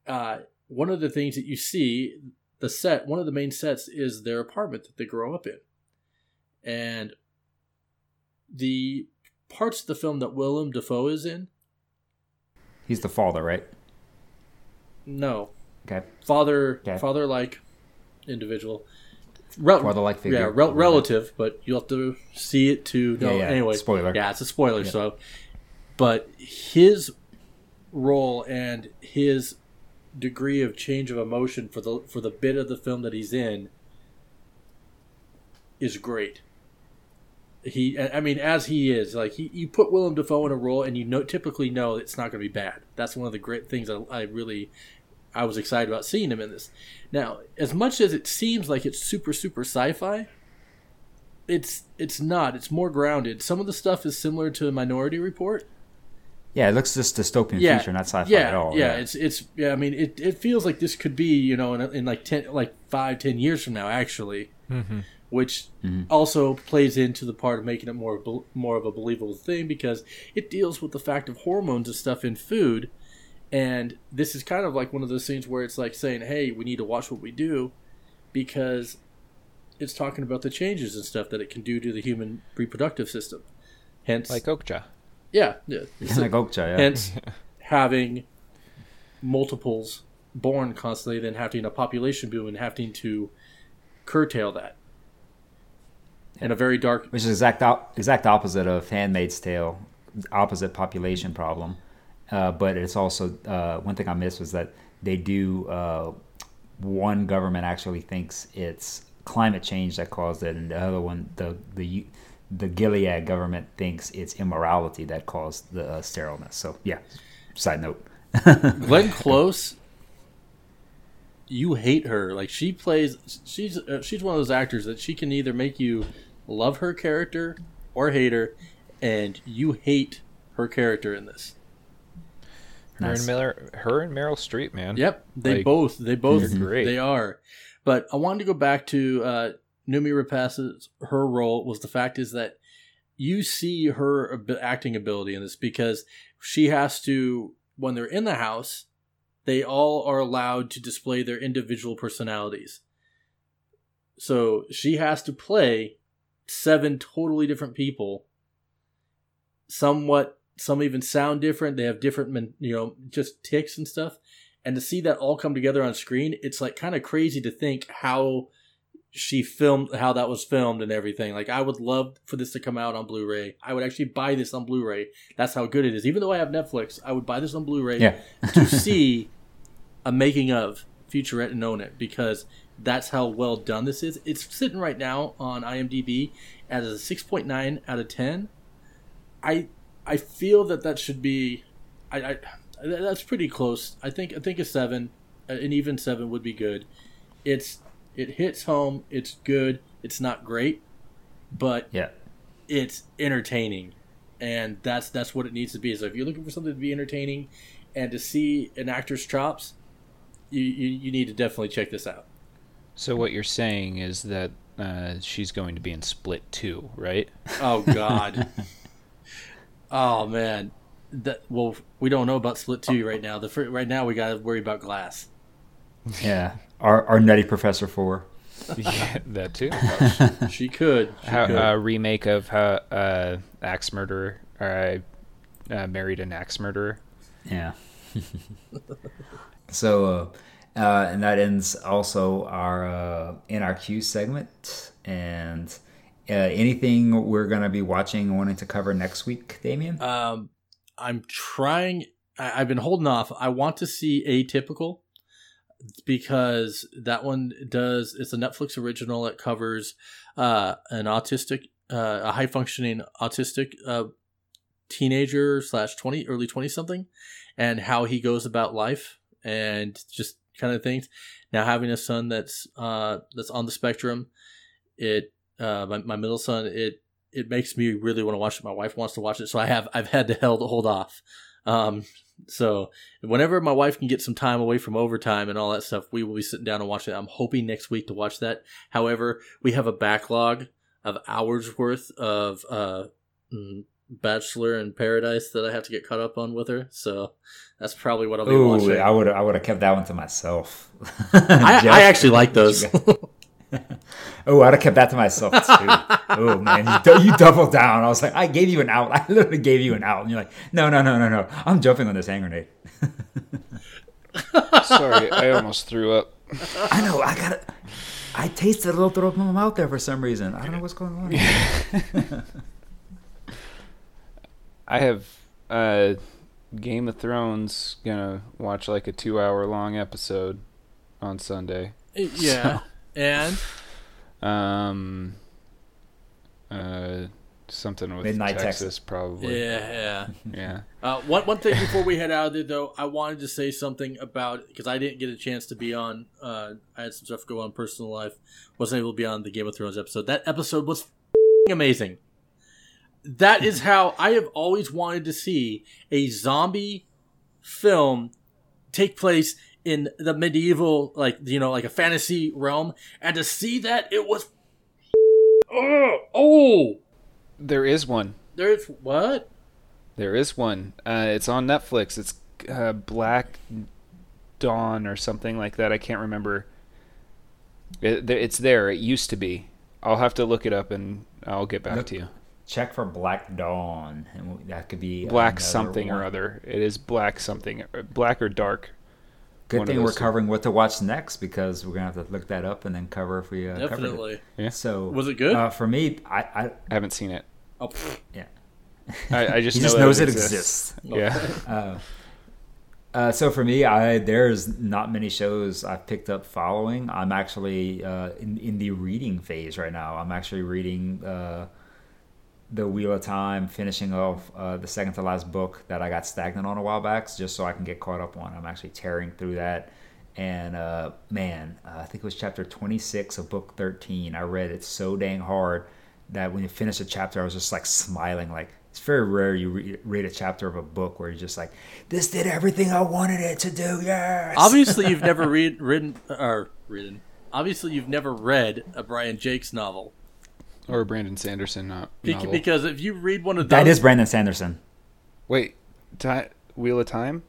C: Uh, one of the things that you see, the set, one of the main sets is their apartment that they grow up in, and the parts of the film that Willem Dafoe is in.
A: He's the father, right?
C: No,
A: Okay.
C: father,
A: Okay.
C: father like individual. Rel-
A: Father-like figure.
C: Yeah, rel- relative, but you'll have to see it to know.
A: Yeah, yeah.
C: Anyway,
A: Spoiler.
C: Yeah, it's a spoiler. So, but his role and his degree of change of emotion for the for the bit of the film that he's in is great. He, I mean, as he is, like he, you put Willem Dafoe in a role, and you know, typically know it's not going to be bad. That's one of the great things I, I really, I was excited about seeing him in this. Now, as much as it seems like it's super super sci-fi, it's it's not. It's more grounded. Some of the stuff is similar to Minority Report.
A: Yeah, it looks just dystopian
C: Yeah,
A: future, not sci-fi
C: yeah,
A: at all.
C: Yeah, it's it's yeah. I mean, it, it feels like this could be you know in, in like ten like five ten years from now actually, mm-hmm. Which mm-hmm. also plays into the part of making it more more of a believable thing because it deals with the fact of hormones and stuff in food, and this is kind of like one of those things where it's like saying, hey, we need to watch what we do, because it's talking about the changes and stuff that it can do to the human reproductive system. Hence,
B: Like Okja.
C: yeah, yeah.
A: like Okja, yeah.
C: Hence, having multiples born constantly, then having a population boom and having to curtail that. In a very dark,
A: which is exact op- exact opposite of Handmaid's Tale, opposite population problem. Uh, but it's also uh, one thing I missed was that they do uh, one government actually thinks it's climate change that caused it, and the other one the the the Gilead government thinks it's immorality that caused the uh, sterileness. So yeah, side note.
C: Glenn Close. You hate her. Like she plays. She's uh, she's one of those actors that she can either make you love her character or hate her, and you hate her character in this.
B: Her
A: Nice.
B: and Miller, her and Meryl Streep, man.
C: Yep, they
B: Like,
C: both they both
B: they're great.
C: they are. But I wanted to go back to uh, Noomi Rapace's her role was the fact is that you see her acting ability in this because she has to when they're in the house, they all are allowed to display their individual personalities. So she has to play seven totally different people. Somewhat, some even sound different. They have different, you know, just ticks and stuff. And to see that all come together on screen, it's like kind of crazy to think how she filmed, how that was filmed and everything. Like I would love for this to come out on Blu-ray. I would actually buy this on Blu-ray. That's how good it is. Even though I have Netflix, I would buy this on Blu-ray
A: Yeah.
C: to see a making of featurette and Own It because that's how well done this is. It's sitting right now on IMDb as a 6.9 out of 10. I I feel that that should be, I, I that's pretty close. I think I think a seven, an even seven would be good. It's it hits home. It's good. It's not great, but
A: Yeah.
C: it's entertaining, and that's that's what it needs to be. So if you're looking for something to be entertaining, and to see an actor's chops, you you, you need to definitely check this out.
B: So what you're saying is that uh, she's going to be in Split 2, right?
C: Oh God. oh man. That well, we don't know about Split Two right now. The fir- right now we got to worry about Glass.
A: Yeah. Our our nutty Professor Four.
B: yeah, that too.
C: She could. She
B: How,
C: could.
B: uh, remake of uh, uh, Axe Murderer. I uh, married an axe murderer.
A: Yeah. so, uh, and that ends also our uh, NRQ segment. And uh, anything we're going to be watching wanting to cover next week, Damian?
C: Um, I'm trying. I, I've been holding off. I want to see Atypical because that one does. It's a Netflix original that covers uh, an autistic, uh, a high functioning autistic uh, teenager slash twenty early twenty something, and how he goes about life and just kind of things. Now having a son that's uh, that's on the spectrum, it uh, my, my middle son it it makes me really want to watch it. My wife wants to watch it, so I have I've had to held hold off. Um, so whenever my wife can get some time away from overtime and all that stuff, we will be sitting down and watching it. I'm hoping next week to watch that. However, we have a backlog of hours worth of uh, mm, Bachelor in Paradise that I have to get caught up on with her. So that's probably what I'll be
A: Ooh,
C: watching.
A: I would I would have kept that one to myself.
C: I, I actually like those.
A: Oh, I'd have kept that to myself too. oh man, you, du- you doubled down. I was like, I gave you an out. I literally gave you an out, and you're like, no, no, no, no, no. I'm jumping on this hand grenade.
B: Sorry, I almost threw up.
A: I know. I got it. I tasted a little throw up in my mouth there for some reason. I don't know what's going on.
B: I have uh, Game of Thrones gonna watch like a two hour long episode on Sunday.
C: yeah, and
B: Um, uh, something with
A: Midnight
B: Texas,
A: Texas.
B: probably.
C: yeah, yeah.
B: Yeah.
C: Uh, one one thing before we head out of there, though, I wanted to say something about because I didn't get a chance to be on. Uh, I had some stuff go on personal life. wasn't able to be on the Game of Thrones episode. That episode was f***ing amazing. That is how I have always wanted to see a zombie film take place in the medieval, like you know, like a fantasy realm, and to see that it was. Oh, oh,
B: There is one.
C: there's what?
B: There is one. Uh, it's on Netflix. It's uh, Black Dawn or something like that. I can't remember. It, it's there. It used to be. I'll have to look it up and I'll get back
A: Look-
B: to you.
A: Check for Black Dawn, and that could be
B: Black
A: another
B: something or other. It is black something. uh, Black or dark.
A: Good
B: one
A: thing we're
B: two.
A: covering what to watch next because we're gonna have to look that up and then cover if we uh, covered
C: Definitely.
B: Yeah.
A: So
C: Was it good?
A: Uh, for me, I, I
B: I haven't seen it.
C: Oh, pfft.
A: yeah.
B: I, I just
A: he
B: know
A: just knows it
B: exists.
A: exists.
B: Yeah.
A: Uh, so for me, I there's not many shows I've picked up following. I'm actually uh, in in the reading phase right now. I'm actually reading uh, the Wheel of Time, finishing off uh, the second to last book that I got stagnant on a while back, just so I can get caught up on. I'm actually tearing through that, and uh, man, uh, I think it was chapter 26 of book 13. I read it so dang hard that when you finish a chapter, I was just like smiling, like. It's very rare you re- read a chapter of a book where you're just like, "This did everything I wanted it to do." Yes.
C: Obviously, you've never read, written or written. Obviously, you've never read a Brian Jacques novel
B: Or a Brandon Sanderson
C: Not
B: novel.
C: because if you read one of those,
A: that is Brandon Sanderson.
B: Wait, ti Wheel of Time?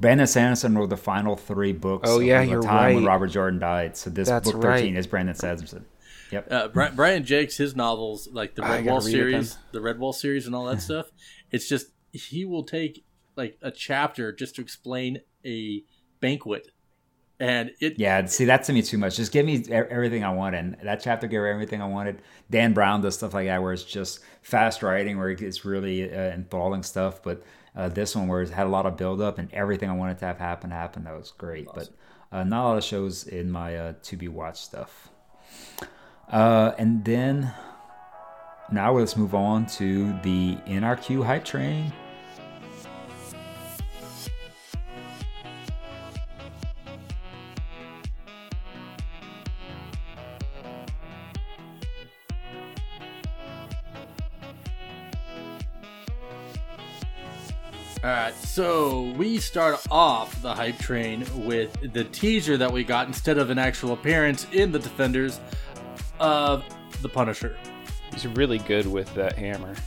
A: Brandon Sanderson wrote the final three books.
B: Oh, yeah,
A: of
B: you're
A: time when. Robert Jordan died. So this
B: That's
A: book thirteen
B: right.
A: is Brandon Sanderson. Yep.
C: uh, Bri- Brian Jacques, his novels like the
B: I
C: Redwall
B: read it then.
C: series, the Redwall series, and all that stuff. It's just he will take like a chapter just to explain a banquet, and it
A: Yeah, see that to me too much. Just give me everything I want, and that chapter gave everything I wanted. Dan Brown does stuff like that, where it's just fast writing, where it's really uh, enthralling stuff. But uh, this one, where it had a lot of build up and everything I wanted to have happen, happen. That was great. But uh, not a lot of shows in my uh, to be watched stuff. Uh, and then now let's move on to the NRQ hype train.
C: All right, so we start off the hype train with the teaser that we got instead of an actual appearance in the Defenders of the Punisher.
B: He's really good with that hammer.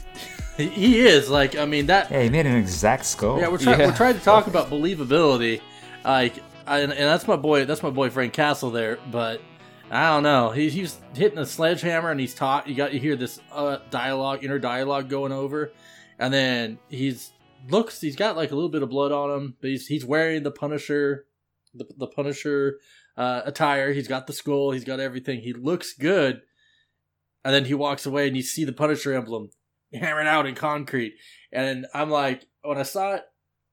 C: He is like, I mean that.
A: Yeah, he made an exact skull.
C: Yeah, we're trying.
B: Yeah.
C: We're trying to talk about believability, like, I, and, and that's my boy. That's my boyfriend Castle there. But I don't know. He, he's hitting a sledgehammer, and he's taught. You got you hear this uh, dialogue, inner dialogue going over, and then he's looks. He's got like a little bit of blood on him, but he's he's wearing the Punisher, the the Punisher uh, attire. He's got the skull. He's got everything. He looks good, and then he walks away, and you see the Punisher emblem hammered out in concrete. And I'm like, when I saw it,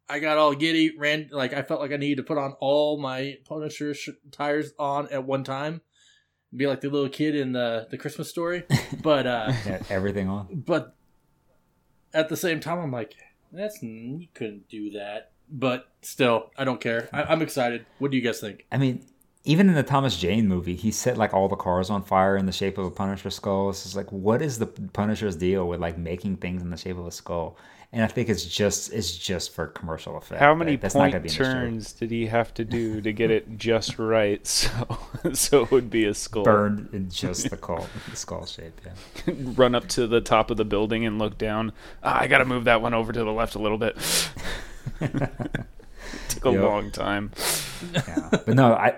C: I got all giddy, ran like I felt like I needed to put on all my Punisher sh- tires on at one time, be like the little kid in the the Christmas story. But uh,
A: everything on.
C: but at the same time, I'm like, that's you couldn't do that. But still, I don't care. I, I'm excited. What do you guys think?
A: I mean, even in the Thomas Jane movie, he set like all the cars on fire in the shape of a Punisher skull. It's just like, what is the Punisher's deal with like making things in the shape of a skull? And I think it's just it's just for commercial effect.
B: How many
A: that's
B: point
A: gonna be in the
B: turns did he have to do to get it just right so so it would be a skull?
A: burned in just the skull, the skull shape? Yeah.
B: Run up to the top of the building and look down. Ah, I got to move that one over to the left a little bit. Took a
A: Yep.
B: long time.
A: yeah. But no, I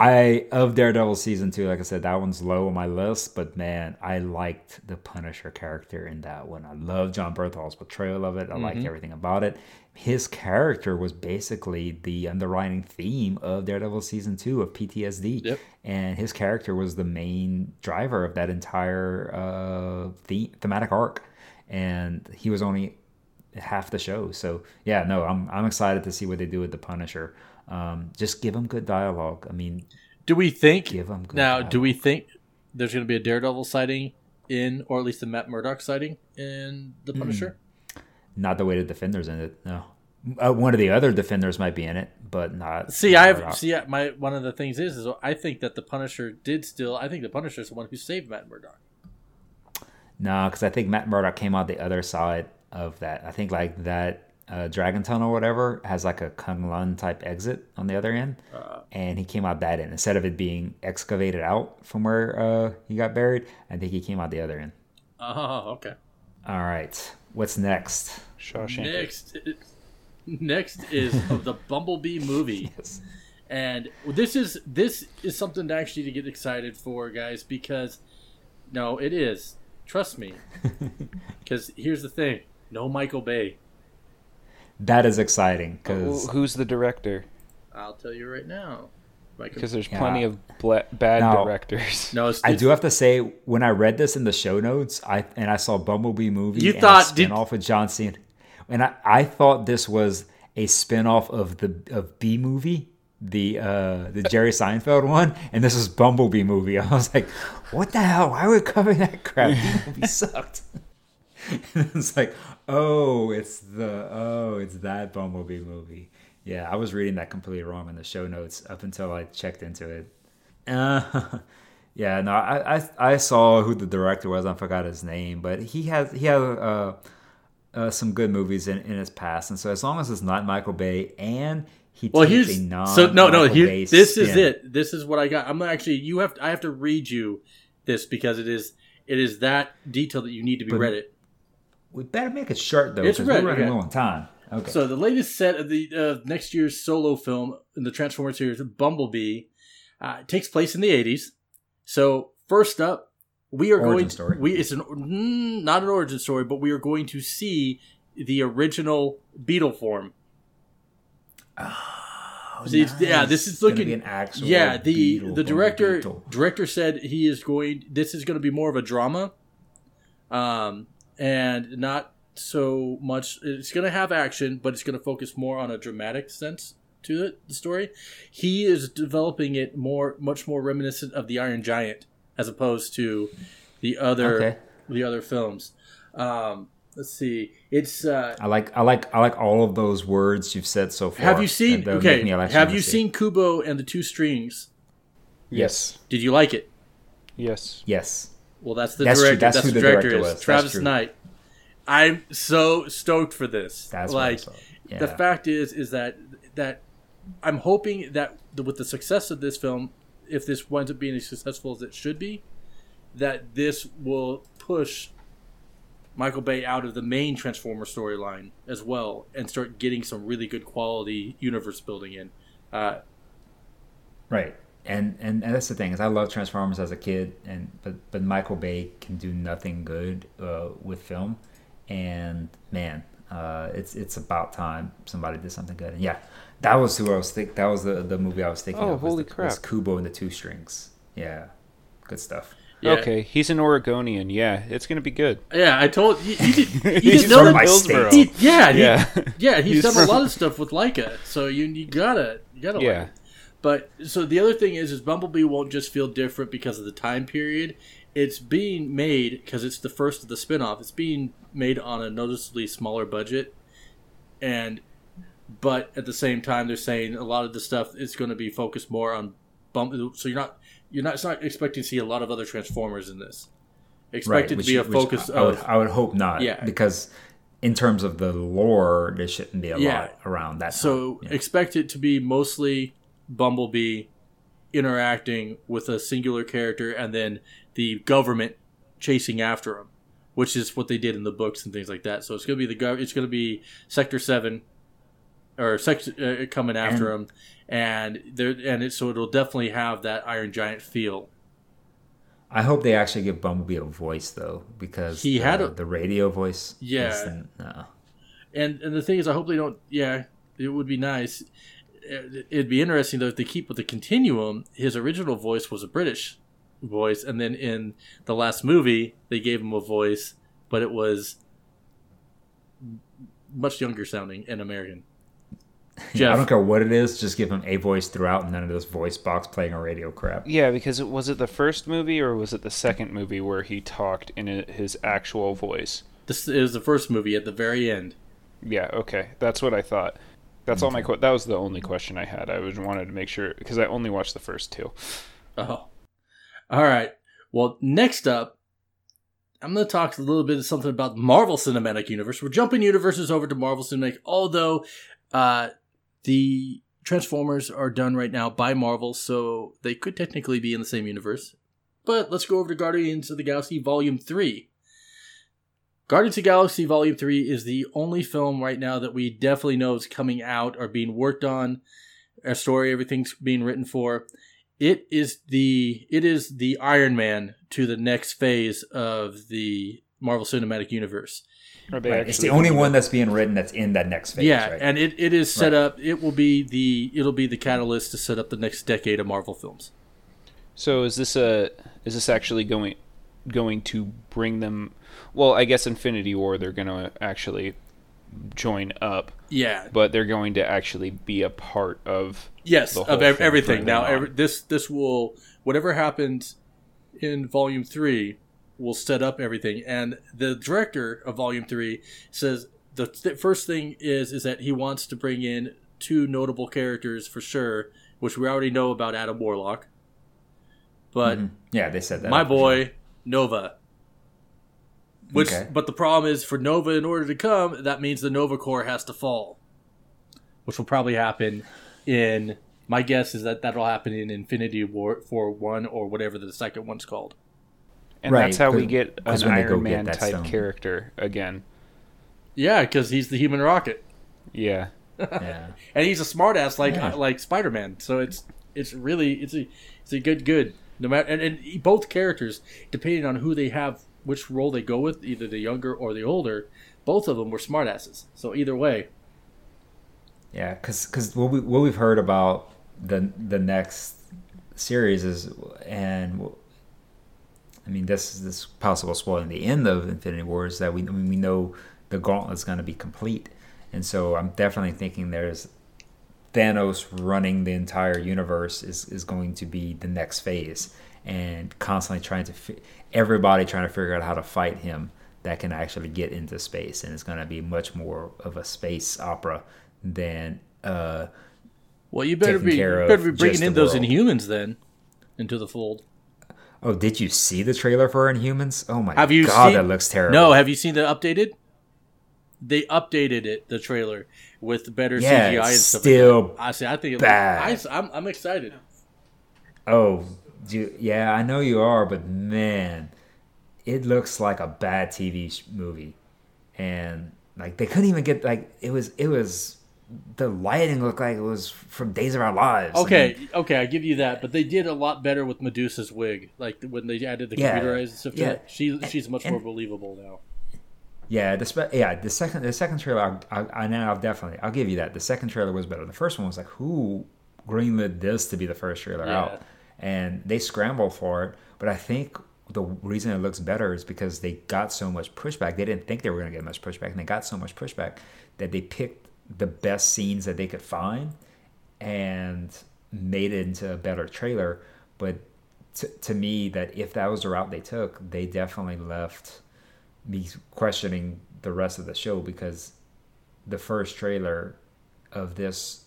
A: I of Daredevil season two, like I said, that one's low on my list. But man, I liked the Punisher character in that one. I love Jon Bernthal's portrayal of it. I liked everything about it. His character was basically the underlying theme of Daredevil season two of PTSD.
C: Yep.
A: And his character was the main driver of that entire uh, the- thematic arc. And he was only half the show. So yeah, no, I'm I'm excited to see what they do with the Punisher. Um, just give them good dialogue. I mean,
C: Do we think
A: give good
C: now?
A: dialogue.
C: Do we think there's going to be a Daredevil sighting in, or at least a Matt Murdock sighting in the Punisher?
A: not the way the defenders in it. No, uh, one of the other defenders might be in it, but not.
C: See, I have see. My one of the things is, is I think that the Punisher did still. I think the Punisher is the one who saved Matt Murdock.
A: No, because I think Matt Murdock came out the other side of that. I think like that uh, Dragon Tunnel or whatever has like a K'un-Lun type exit on the other end,
C: Uh.
A: and he came out that end instead of it being excavated out from where uh, he got buried. I think he came out the other end.
C: Oh, okay.
A: All right, what's next?
B: Shawshank.
C: Next, next is of the Bumblebee movie.
A: Yes.
C: And this is this is something to actually to get excited for, guys, because no, it is. Trust me. Because here's the thing: no Michael Bay.
A: That is exciting
B: Who-
A: because
B: Who's the director?
C: I'll tell you right now.
B: Because there's
A: Yeah.
B: plenty of bla- bad
A: Now-
B: directors.
C: No, it's,
A: I do have to say when I read this in the show notes, I and I saw Bumblebee movie.
C: You
A: and
C: thought-
A: a
C: did-
A: spinoff with John Cena, and I, I thought this was a spinoff of the of Bee Movie, the uh the Jerry Seinfeld one, and this is Bumblebee movie. I was like, what the hell? Why are we covering that crap? Bee Movie sucked. And it's like, oh, it's the oh, it's that Bumblebee movie. Yeah, I was reading that completely wrong in the show notes up until I checked into it. Uh, yeah, no, I, I I saw who the director was. I forgot his name, but he has he had uh, uh, some good movies in, in his past, and so as long as it's not Michael Bay and he
C: well, here's
A: a non
C: so no, no.
A: Michael
C: Here,
A: Bay
C: this is it. This is what I got. I'm actually. You have. I have to read you this because it is. It is that detail that you need to be
A: But-
C: read it.
A: We better make it short though, because we're running low on time. Okay.
C: So the latest set of the uh, next year's solo film in the Transformers series, Bumblebee, uh, takes place in the '80s. So first up, we are
A: Origin
C: going.
A: story.
C: We it's an mm, not an origin story, but we are going to see the original Beetle form.
A: Oh,
C: it's- yeah, this is looking-
A: be an actual
C: yeah, the
A: Beetle,
C: the director
A: Beetle.
C: director said he is going. This is going to be more of a drama, um, and not so much. It's going to have action, but it's going to focus more on a dramatic sense to it. The story. He is developing it more, much more reminiscent of the Iron Giant as opposed to the other
A: Okay.
C: the other films. Um, let's see. It's uh,
A: I like I like I like all of those words you've said so far.
C: have you seen?
A: That- that
C: Okay,
A: make me actually
C: have you
A: see
C: seen Kubo and the Two Strings?
A: Yes.
C: Did you like it?
B: Yes.
A: Yes.
C: Well, that's the
A: That's
C: director.
A: That's
C: That's,
A: who
C: the director,
A: director
C: is
A: was.
C: Travis. Knight. I'm so stoked for this.
A: That's
C: like.
A: Yeah.
C: the fact is, is that that I'm hoping that the, with the success of this film, if this winds up being as successful as it should be, that this will push Michael Bay out of the main Transformer storyline as well, and start getting some really good quality universe building in. Uh,
A: Right. And, and and that's the thing is I love Transformers as a kid and but but Michael Bay can do nothing good uh, with film and man uh, it's it's about time somebody did something good and yeah that was who I was think that was the the movie I was thinking
B: Oh,
A: of was
B: holy
A: the, was
B: crap.
A: Kubo and the Two Strings yeah good stuff
C: yeah.
B: Okay, he's an Oregonian. Yeah, it's gonna be good.
C: Yeah, I told you. You, did, you
B: He's
C: didn't know
A: from
C: that.
A: my state.
C: He- yeah, he-
B: Yeah.
C: yeah. He's,
B: He's
C: done
B: from-
C: a lot of stuff with Laika, so you you gotta you gotta
B: Yeah.
C: like it. But so the other thing is, is Bumblebee won't just feel different because of the time period. It's being made because it's the first of the spin-off. It's being made on a noticeably smaller budget, and but at the same time, they're saying a lot of the stuff is going to be focused more on Bumblebee. So you're not you're not it's not expecting to see a lot of other Transformers in this. Expect it to be a focus
A: I, would
C: of
A: I would hope not
C: Yeah.
A: because in terms of the lore there shouldn't be a
C: Yeah.
A: lot around that
C: So
A: time. Yeah.
C: expect it to be mostly Bumblebee interacting with a singular character and then the government chasing after him, which is what they did in the books and things like that. So it's gonna be the gov- It's gonna be Sector Seven or Sector uh, coming after him, and there and it, so it'll definitely have that Iron Giant feel.
A: I hope they actually give Bumblebee a voice though, because
C: He
A: the,
C: had a-
A: the radio voice.
C: Yeah.
A: no.
C: And and the thing is, I hope they don't. Yeah, it would be nice. It- It'd be interesting though if they keep with the continuum. His original voice was a British voice, and then in the last movie they gave him a voice, but it was much younger sounding and American.
A: Yeah, I don't care what it is, just give him a voice throughout, and none of this voice box playing a radio crap.
B: Yeah, because it was it the first movie or was it the second movie where he talked in his actual voice?
C: This is the first movie at the very end.
B: Yeah, okay, that's what I thought. That's all my que- that was the only question I had. I was wanted to make sure because I only watched the first two.
C: Oh. All right. Well, next up, I'm going to talk a little bit of something about Marvel Cinematic Universe. We're jumping universes over to Marvel Cinematic, although uh, the Transformers are done right now by Marvel, so they could technically be in the same universe. But let's go over to Guardians of the Galaxy Volume 3. Guardians of the Galaxy Volume 3 is the only film right now that we definitely know is coming out or being worked on. A story, everything's being written for it is the it is the Iron Man to the next phase of the Marvel Cinematic Universe.
A: Right. It's the only one that's being written that's in that next phase.
C: yeah,
A: right?
C: and it, it is set
A: Right.
C: up. It will be the it'll be the catalyst to set up the next decade of Marvel films.
B: So is this a is this actually going going to bring them? Well, I guess Infinity War they're going to actually join up,
C: Yeah.
B: but they're going to actually be a part of.
C: Yes,
B: the
C: of ev-
B: thing
C: everything. Now,
B: then
C: every, this this will whatever happens in Volume Three will set up everything. And the director of Volume Three says the th- first thing is is that he wants to bring in two notable characters for sure, which we already know about Adam Warlock. But
A: Mhm. yeah, they said that.
C: my boy
A: sure.
C: Nova. Which,
A: Okay.
C: but the problem is for Nova, in order to come, that means the Nova Corps has to fall, which will probably happen in. My guess is that that'll happen in Infinity War for one or whatever the second one's called.
B: And
A: Right,
B: that's how we
A: 'cause-
B: get
A: 'cause
B: an
A: when go
B: Iron
A: get
B: Man
A: that
B: type
A: stone.
B: character again.
C: Yeah, because he's the human rocket,
B: Yeah.
A: Yeah.
C: and he's a smartass like
A: Yeah.
C: like Spider Man. So it's it's really it's a it's a good good. No matter and, and both characters, depending on who they have, which role they go with, either the younger or the older, both of them were smartasses. So either way,
A: Yeah, because because what we what we've heard about the the next series is, and I mean this is this possible spoiling the end of Infinity War is that we we know the gauntlet's going to be complete, and so I'm definitely thinking there's Thanos running the entire universe is is going to be the next phase, and constantly trying to fi- everybody trying to figure out how to fight him that can actually get into space, and it's going to be much more of a space opera than. Uh,
C: Well, you better be, you better be bringing in those
A: world.
C: Inhumans then into the fold.
A: oh, did you see the trailer for Inhumans? Oh my
C: Have you
A: god,
C: seen?
A: that looks terrible.
C: No, have you seen the updated? They updated it, the trailer, with better
A: Yeah,
C: CGI and stuff.
A: still
C: like that. I see. I think it
A: bad.
C: Looks, I, am I'm excited.
A: Oh, do, yeah, I know you are, but man, it looks like a bad TV movie, and like they couldn't even get like it was it was the lighting looked like it was from Days of Our Lives. I
C: Okay,
A: mean,
C: okay, I give you that, but they did a lot better with Medusa's wig, like when they added the
A: Yeah,
C: computerized stuff. To
A: yeah.
C: it. She she's much
A: And-
C: more believable now.
A: Yeah, the spe- yeah the second the second trailer I, I, I now I'll definitely I'll give you that the second trailer was better. The first one was like who greenlit this to be the first trailer
C: Yeah.
A: out, and they scrambled for it. But I think the reason it looks better is because they got so much pushback. They didn't think they were going to get much pushback, and they got so much pushback that they picked the best scenes that they could find and made it into a better trailer. But to, to me, that if that was the route they took, they definitely left me questioning the rest of the show because the first trailer of this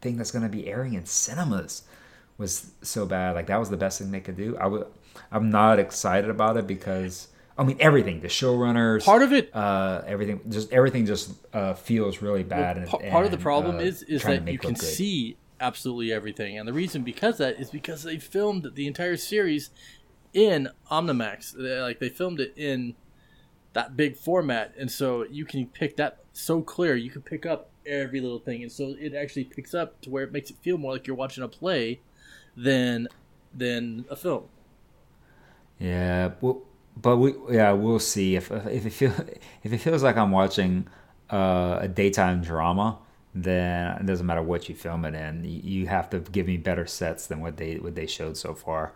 A: thing that's going to be airing in cinemas was so bad. Like that was the best thing they could do. I would. I'm not excited about it because I mean everything. The showrunners,
C: Part of it,
A: uh, everything, just everything just uh, feels really bad.
C: well,
A: and,
C: pa- part of the problem
A: uh,
C: is is that you can
A: good.
C: see absolutely everything, and the reason because that is because they filmed the entire series in Omnimax. They- Like they filmed it in that big format, and so you can pick that so clear. You can pick up every little thing, and so it actually picks up to where it makes it feel more like you're watching a play than than a film.
A: Yeah, well, but we yeah we'll see if if it feel if it feels like I'm watching uh, a daytime drama, then it doesn't matter what you film it in. You, you have to give me better sets than what they what they showed so far.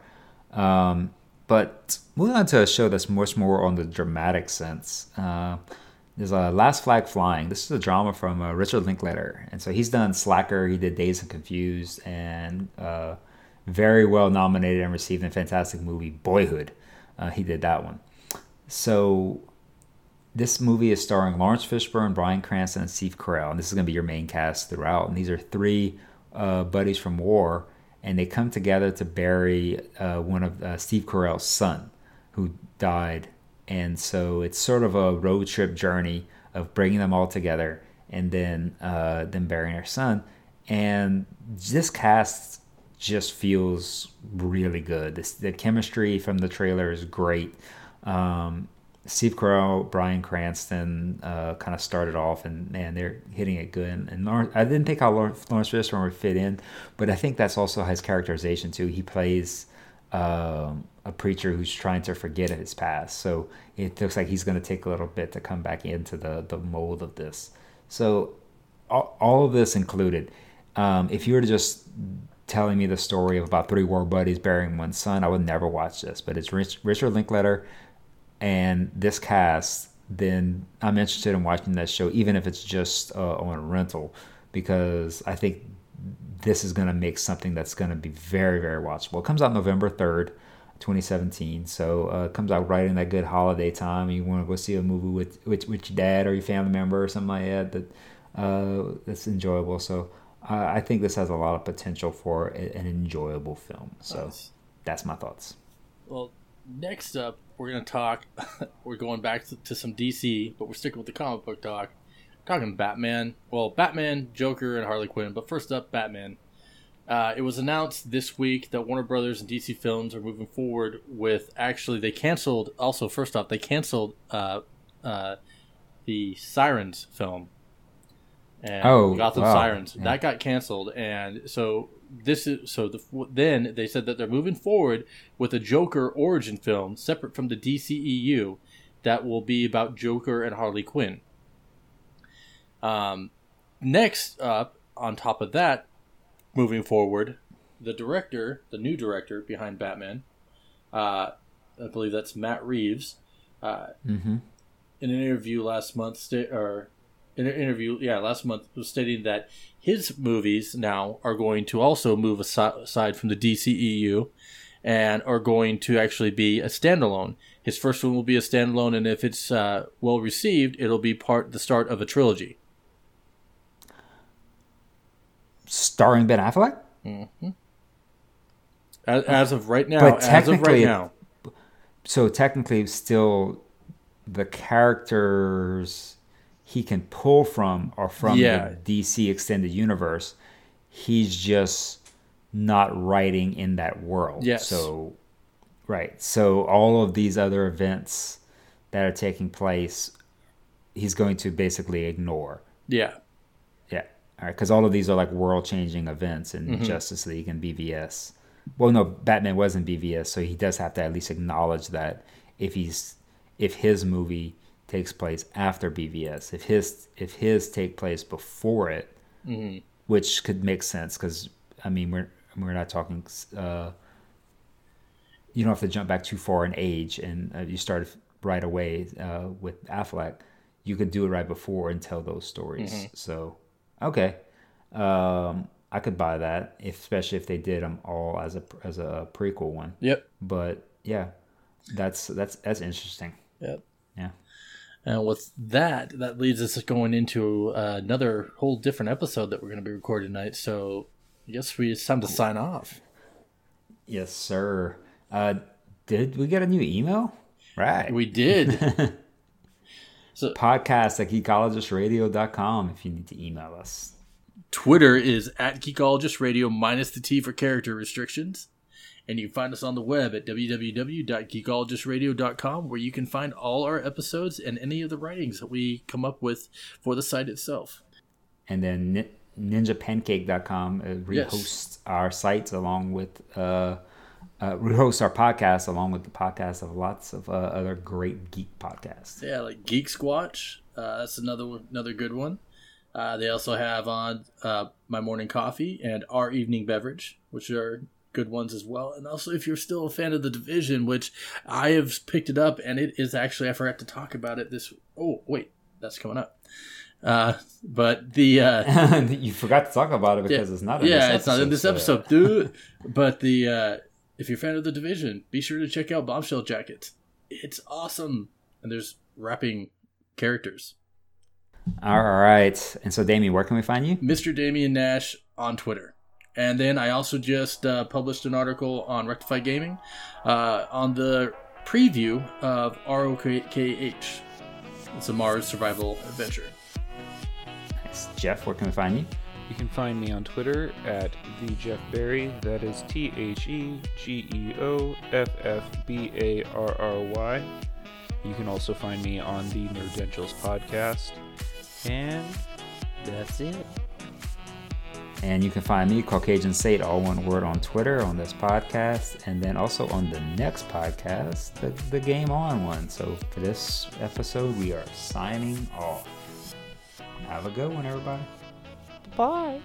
A: Um, but moving on to a show that's much more on the dramatic sense. Uh, there's a Last Flag Flying. This is a drama from uh, Richard Linklater, and so he's done Slacker. He did Dazed and Confused, and uh, very well nominated and received a fantastic movie Boyhood. Uh, he did that one. So this movie is starring Laurence Fishburne, Bryan Cranston, and Steve Carell, and this is going to be your main cast throughout. And these are three uh, buddies from war, and they come together to bury uh, one of uh, Steve Carell's son, who died. And so it's sort of a road trip journey of bringing them all together and then uh, then burying their son. And this cast just feels really good. This, the chemistry from the trailer is great. Um, Steve Carell, Bryan Cranston uh, kind of started off, and man, they're hitting it good. And, Laurence, I didn't think how Laurence, Laurence Fishburne would fit in, but I think that's also his characterization too. He plays um, a preacher who's trying to forget his past, so it looks like he's going to take a little bit to come back into the the mold of this. So all, all of this included, um, if you were to just telling me the story of about three war buddies burying one son, I would never watch this. But it's Rich, Richard Linklater and this cast, then I'm interested in watching that show, even if it's just uh, on rental, because I think this is going to make something that's going to be very, very watchable. It comes out November 3rd, 2017. So uh, it comes out right in that good holiday time. You want to go see a movie with, with, with your dad or your family member or something like that, that uh, that's enjoyable. So uh, I think this has a lot of potential for a, an enjoyable film. So
C: Nice.
A: that's my thoughts.
C: Well, next up, we're going to talk. we're going back to, to some DC, but we're sticking with the comic book talk. talking Batman. Well, Batman, Joker, and Harley Quinn. But first up, Batman. Uh, it was announced this week that Warner Brothers and DC Films are moving forward with. Actually, they canceled. Also, first off, they canceled uh, uh, the Sirens film. And
A: Oh,
C: Gotham
A: wow.
C: Sirens
A: Yeah.
C: that got canceled, and so this is so. The, then they said that they're moving forward with a Joker origin film separate from the DCEU that will be about Joker and Harley Quinn. Um, next up, on top of that, moving forward, the director, the new director behind Batman, uh, I believe that's Matt Reeves, uh,
A: Mm-hmm.
C: in an interview last month, sta- or an interview, yeah, last month was stating that his movies now are going to also move aside from the DCEU, and are going to actually be a standalone. His first one will be a standalone, and if it's uh, well received, it'll be part the start of a trilogy.
A: Starring Ben Affleck.
C: As, as of right now,
A: But
C: as of
A: technically-
C: right now,
A: So technically, still, the characters he can pull from are from
C: Yeah.
A: the DC extended universe. He's just not writing in that world.
C: Yes.
A: So, right. So all of these other events that are taking place, he's going to basically ignore.
C: yeah,
A: Yeah. All right. Because all of these are like world changing events in
C: Mm-hmm.
A: Justice League and BVS. Well, no, Batman wasn't BVS, so he does have to at least acknowledge that if he's if his movie takes place after BVS, if his if his take place before it,
C: Mm-hmm.
A: which could make sense because I mean we're we're not talking. Uh, you don't have to jump back too far in age, and uh, you start right away uh, with Affleck. You could do it right before and tell those stories.
C: Mm-hmm.
A: So, okay, um, I could buy that, if, especially if they did them all as a as a prequel one.
C: yep,
A: But yeah, that's that's that's interesting.
C: yep.
A: Yeah.
C: And with that, that leads us going into uh, another whole different episode that we're going to be recording tonight. So I guess we it's time to sign off.
A: Yes, sir. Uh, did we get a new email? Right.
C: We did.
A: so podcast at geekologist.radio.com if you need to email us.
C: Twitter is at Geekologist Radio minus the T for character restrictions. And you can find us on the web at www.geekologistradio.com where you can find all our episodes and any of the writings that we come up with for the site itself.
A: And then ninjapancake.com uh, rehosts our sites along with, uh, uh, rehosts our podcast along with the podcast of lots of uh, other great geek podcasts.
C: Yeah, like Geek Squatch. Uh, that's another one, another good one. Uh, they also have on uh, My Morning Coffee and Our Evening Beverage, which are good ones as well. And also, if you're still a fan of The Division, which I have picked it up, and it is actually, I forgot to talk about it this. Oh, wait, that's coming up. Uh, but the. Uh,
A: you forgot to talk about it because it's not in
C: yeah,
A: this
C: it's not in this
A: so-
C: episode, dude. but the uh, if you're a fan of the division, be sure to check out Bombshell Jackets. It's awesome, and there's rapping characters.
A: All right. And so, Damian, where can we find you?
C: Mr. Damian Nash on Twitter, and then I also just uh, published an article on Rectify Gaming uh, on the preview of ROKH. It's a Mars survival adventure.
A: Nice. Geoff, where can we find you?
B: You can find me on Twitter at the Geoff Barry. That is T H E G E O F F B A R R Y. You can also find me on the Nerdentials podcast. And that's it.
A: And you can find me, Caucasian Sate, all one word on Twitter, on this podcast, and then also on the next podcast, the, the Game On one. So for this episode, we are signing off. Have a good one, everybody.
B: Bye.